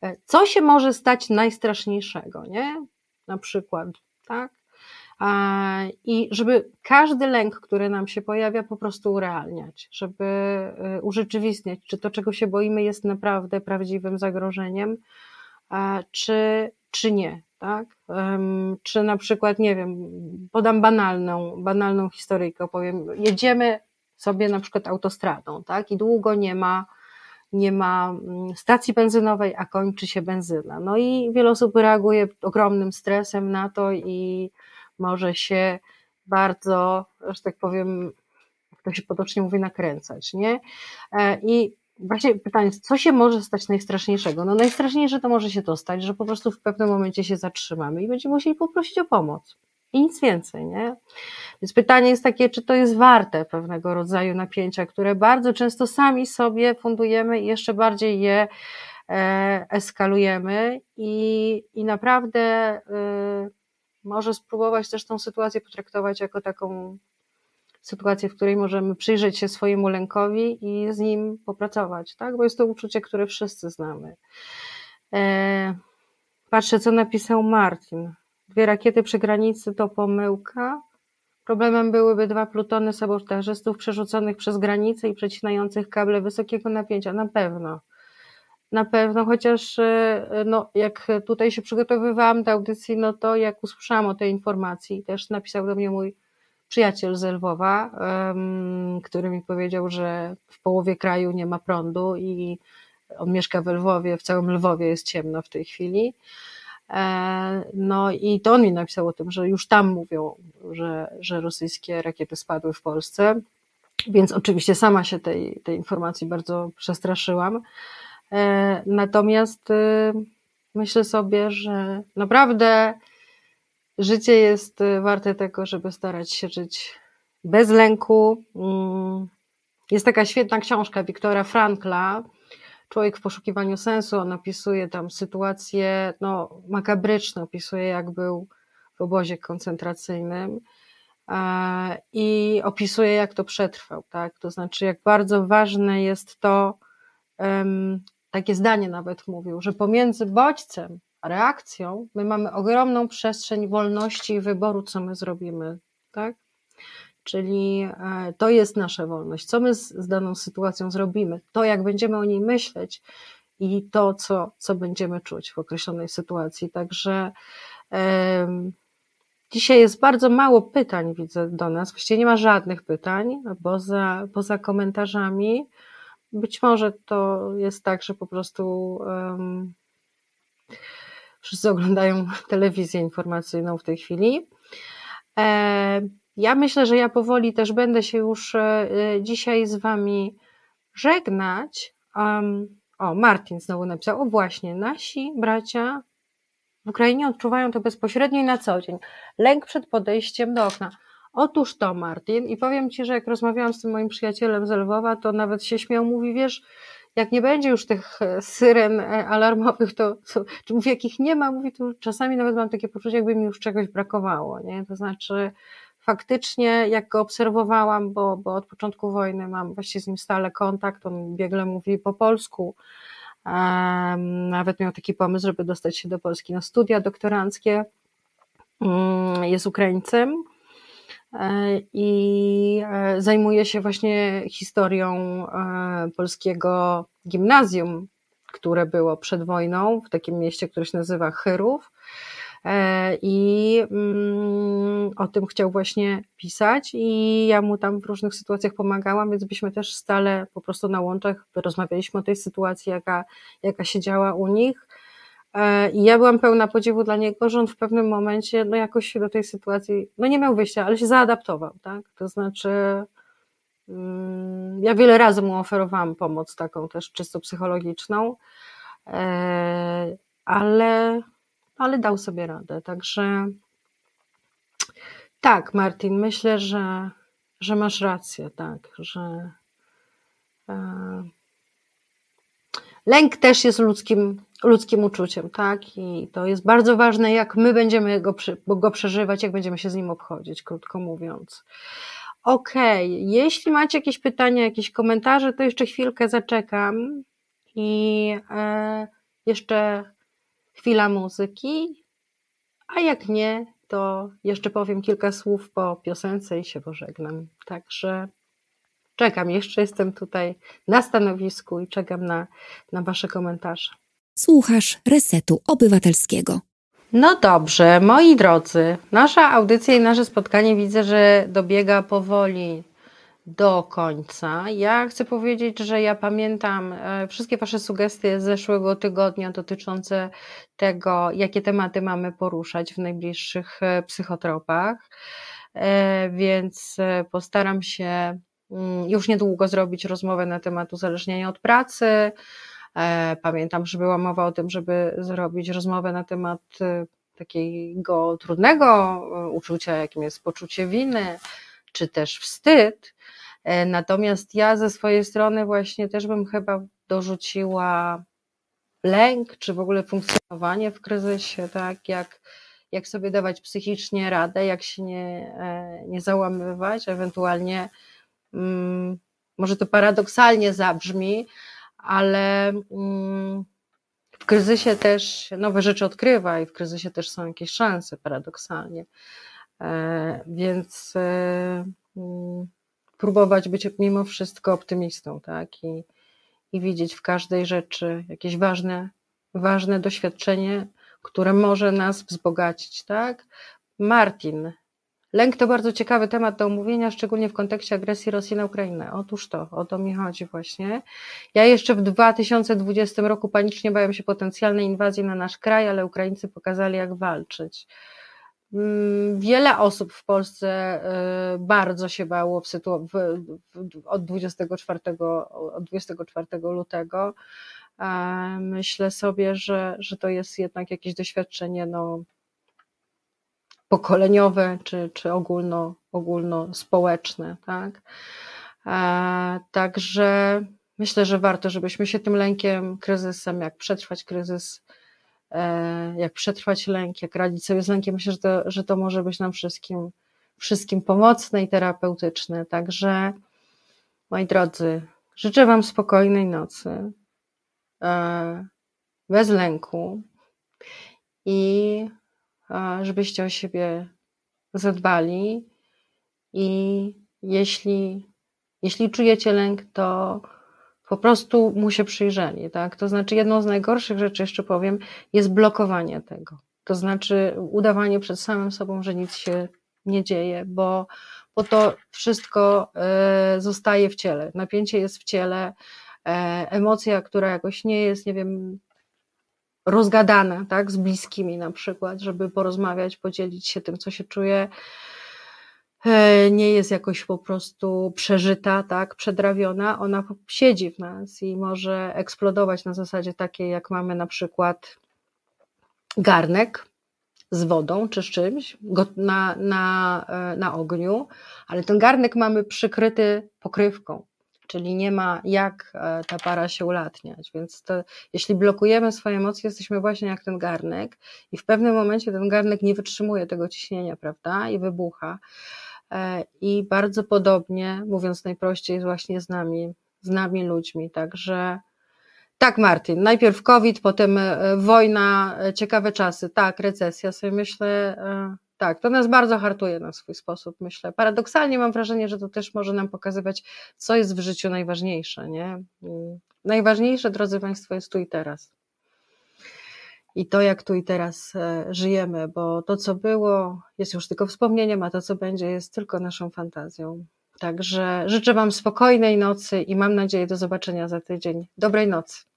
e, co się może stać najstraszniejszego, nie? Na przykład, tak? I żeby każdy lęk, który nam się pojawia, po prostu urealniać, żeby y, urzeczywistniać, czy to, czego się boimy, jest naprawdę prawdziwym zagrożeniem, czy, czy nie. Tak? Czy na przykład, nie wiem, podam banalną, banalną historyjkę, powiem, jedziemy sobie na przykład autostradą, tak? I długo nie ma, nie ma mm, stacji benzynowej, a kończy się benzyna. No i wiele osób reaguje ogromnym stresem na to i może się bardzo, że tak powiem, jak to się potocznie mówi, nakręcać, nie? E, I właśnie pytanie, co się może stać najstraszniejszego? No najstraszniejsze to może się to stać, że po prostu w pewnym momencie się zatrzymamy i będziemy musieli poprosić o pomoc. I nic więcej, nie? Więc pytanie jest takie, czy to jest warte pewnego rodzaju napięcia, które bardzo często sami sobie fundujemy i jeszcze bardziej je e, eskalujemy i, i naprawdę e, może spróbować też tą sytuację potraktować jako taką sytuację, w której możemy przyjrzeć się swojemu lękowi i z nim popracować, tak? Bo jest to uczucie, które wszyscy znamy. E, patrzę, co napisał Martin. Dwie rakiety przy granicy to pomyłka. Problemem byłyby dwa plutony sabotażystów przerzuconych przez granicę i przecinających kable wysokiego napięcia. Na pewno na pewno, chociaż e, no, jak tutaj się przygotowywałam do audycji, no to jak usłyszałam o tej informacji, też napisał do mnie mój przyjaciel z Lwowa, który mi powiedział, że w połowie kraju nie ma prądu i on mieszka w Lwowie, w całym Lwowie jest ciemno w tej chwili. E, no i to on mi napisał o tym, że już tam mówią, że, że rosyjskie rakiety spadły w Polsce, więc oczywiście sama się tej, tej informacji bardzo przestraszyłam. E, natomiast y, myślę sobie, że naprawdę życie jest y, warte tego, żeby starać się żyć bez lęku. Mm, jest taka świetna książka Wiktora Frankla, Człowiek w poszukiwaniu sensu. On opisuje tam sytuacje no, makabryczne, opisuje jak był w obozie koncentracyjnym e, i opisuje jak to przetrwał. Tak? To znaczy, jak bardzo ważne jest to, takie zdanie nawet mówił, że pomiędzy bodźcem reakcją my mamy ogromną przestrzeń wolności i wyboru, co my zrobimy, tak? Czyli e, to jest nasza wolność. Co my z, z daną sytuacją zrobimy, to jak będziemy o niej myśleć i to, co, co będziemy czuć w określonej sytuacji. Także um, dzisiaj jest bardzo mało pytań, widzę do nas. Właściwie nie ma żadnych pytań poza, poza komentarzami. Być może to jest tak, że po prostu um, wszyscy oglądają telewizję informacyjną w tej chwili. E, ja myślę, że ja powoli też będę się już e, dzisiaj z Wami żegnać. O, Martin znowu napisał, o właśnie, nasi bracia w Ukrainie odczuwają to bezpośrednio i na co dzień. Lęk przed podejściem do okna. Otóż to, Martin, i powiem Ci, że jak rozmawiałam z tym moim przyjacielem z Lwowa, to nawet się śmiał, mówi, wiesz, jak nie będzie już tych e, syren e, alarmowych, to, to czy mówi, jakich nie ma, mówi, to czasami nawet mam takie poczucie, jakby mi już czegoś brakowało, nie? To znaczy, faktycznie, jak go obserwowałam, bo, bo od początku wojny mam właściwie z nim stale kontakt, on biegle mówi po polsku, um, nawet miał taki pomysł, żeby dostać się do Polski na studia doktoranckie, mm, jest Ukraińcem i zajmuje się właśnie historią polskiego gimnazjum, które było przed wojną w takim mieście, które się nazywa Chyrów. E, i mm, o tym chciał właśnie pisać i ja mu tam w różnych sytuacjach pomagałam, więc byśmy też stale po prostu na łączach rozmawialiśmy o tej sytuacji, jaka, jaka się działa u nich. E, I ja byłam pełna podziwu dla niego, że on w pewnym momencie, no jakoś się do tej sytuacji, no nie miał wyjścia, ale się zaadaptował, tak? To znaczy, mm, ja wiele razy mu oferowałam pomoc taką też czysto psychologiczną, e, ale ale dał sobie radę. Także tak, Martin, myślę, że, że masz rację, tak, że e, lęk też jest ludzkim, ludzkim uczuciem, tak, i to jest bardzo ważne, jak my będziemy go, go przeżywać, jak będziemy się z nim obchodzić, krótko mówiąc. Okej, okay. jeśli macie jakieś pytania, jakieś komentarze, to jeszcze chwilkę zaczekam i e, jeszcze chwila muzyki, a jak nie, to jeszcze powiem kilka słów po piosence i się pożegnam. Także czekam, jeszcze jestem tutaj na stanowisku i czekam na, na Wasze komentarze. Słuchasz Resetu Obywatelskiego. No dobrze, moi drodzy, nasza audycja i nasze spotkanie widzę, że dobiega powoli do końca. Ja chcę powiedzieć, że ja pamiętam e, wszystkie Wasze sugestie z zeszłego tygodnia dotyczące tego, jakie tematy mamy poruszać w najbliższych e, psychotropach, e, więc postaram się już niedługo zrobić rozmowę na temat uzależnienia od pracy. Pamiętam, że była mowa o tym, żeby zrobić rozmowę na temat takiego trudnego uczucia, jakim jest poczucie winy, czy też wstyd. E, natomiast ja ze swojej strony właśnie też bym chyba dorzuciła lęk, czy w ogóle funkcjonowanie w kryzysie, tak, jak, jak sobie dawać psychicznie radę, jak się nie, e, nie załamywać, ewentualnie mm, może to paradoksalnie zabrzmi, ale mm, w kryzysie też nowe rzeczy odkrywa i w kryzysie też są jakieś szanse paradoksalnie. E, więc mm, próbować być mimo wszystko optymistą, tak? I, i widzieć w każdej rzeczy jakieś ważne, ważne doświadczenie, które może nas wzbogacić, tak? Martin. Lęk to bardzo ciekawy temat do omówienia, szczególnie w kontekście agresji Rosji na Ukrainę. Otóż to, o to mi chodzi właśnie. Ja jeszcze w 2020 roku panicznie bałem się potencjalnej inwazji na nasz kraj, ale Ukraińcy pokazali, jak walczyć. Mm, wiele osób w Polsce y, bardzo się bało w sytu- w, w, od, 24, od 24 lutego. Myślę sobie, że, że to jest jednak jakieś doświadczenie no, pokoleniowe czy, czy ogólno, ogólnospołeczne. Tak? Także myślę, że warto, żebyśmy się tym lękiem, kryzysem, jak przetrwać kryzys, E, jak przetrwać lęk, jak radzić sobie z lękiem. Myślę, że to, że to może być nam wszystkim, wszystkim pomocne i terapeutyczne. Także, moi drodzy, życzę Wam spokojnej nocy, e, bez lęku i żebyście o siebie zadbali. I jeśli, jeśli czujecie lęk, to po prostu mu się przyjrzeli, tak? To znaczy, jedną z najgorszych rzeczy, jeszcze powiem, jest blokowanie tego. To znaczy, udawanie przed samym sobą, że nic się nie dzieje, bo, bo to wszystko e, zostaje w ciele. Napięcie jest w ciele, e, emocja, która jakoś nie jest, nie wiem, rozgadana, tak, z bliskimi na przykład, żeby porozmawiać, podzielić się tym, co się czuje, E, nie jest jakoś po prostu przeżyta, tak, przedrawiona, ona siedzi w nas i może eksplodować na zasadzie takiej, jak mamy na przykład garnek z wodą czy z czymś na, na, e, na ogniu, ale ten garnek mamy przykryty pokrywką, czyli nie ma jak e, ta para się ulatniać. Więc to, jeśli blokujemy swoje emocje, jesteśmy właśnie jak ten garnek i w pewnym momencie ten garnek nie wytrzymuje tego ciśnienia, prawda, i wybucha. E, I bardzo podobnie, mówiąc najprościej, jest właśnie z nami, z nami ludźmi. Także tak, Martin, najpierw COVID, potem e, wojna, ciekawe czasy, tak, recesja, sobie myślę, tak, to nas bardzo hartuje na swój sposób, myślę. Paradoksalnie mam wrażenie, że to też może nam pokazywać, co jest w życiu najważniejsze, nie? Mm, najważniejsze, drodzy Państwo, jest tu i teraz. I to, jak tu i teraz e, żyjemy, bo to, co było, jest już tylko wspomnieniem, a to, co będzie, jest tylko naszą fantazją. Także życzę Wam spokojnej nocy i mam nadzieję do zobaczenia za tydzień. Dobrej nocy.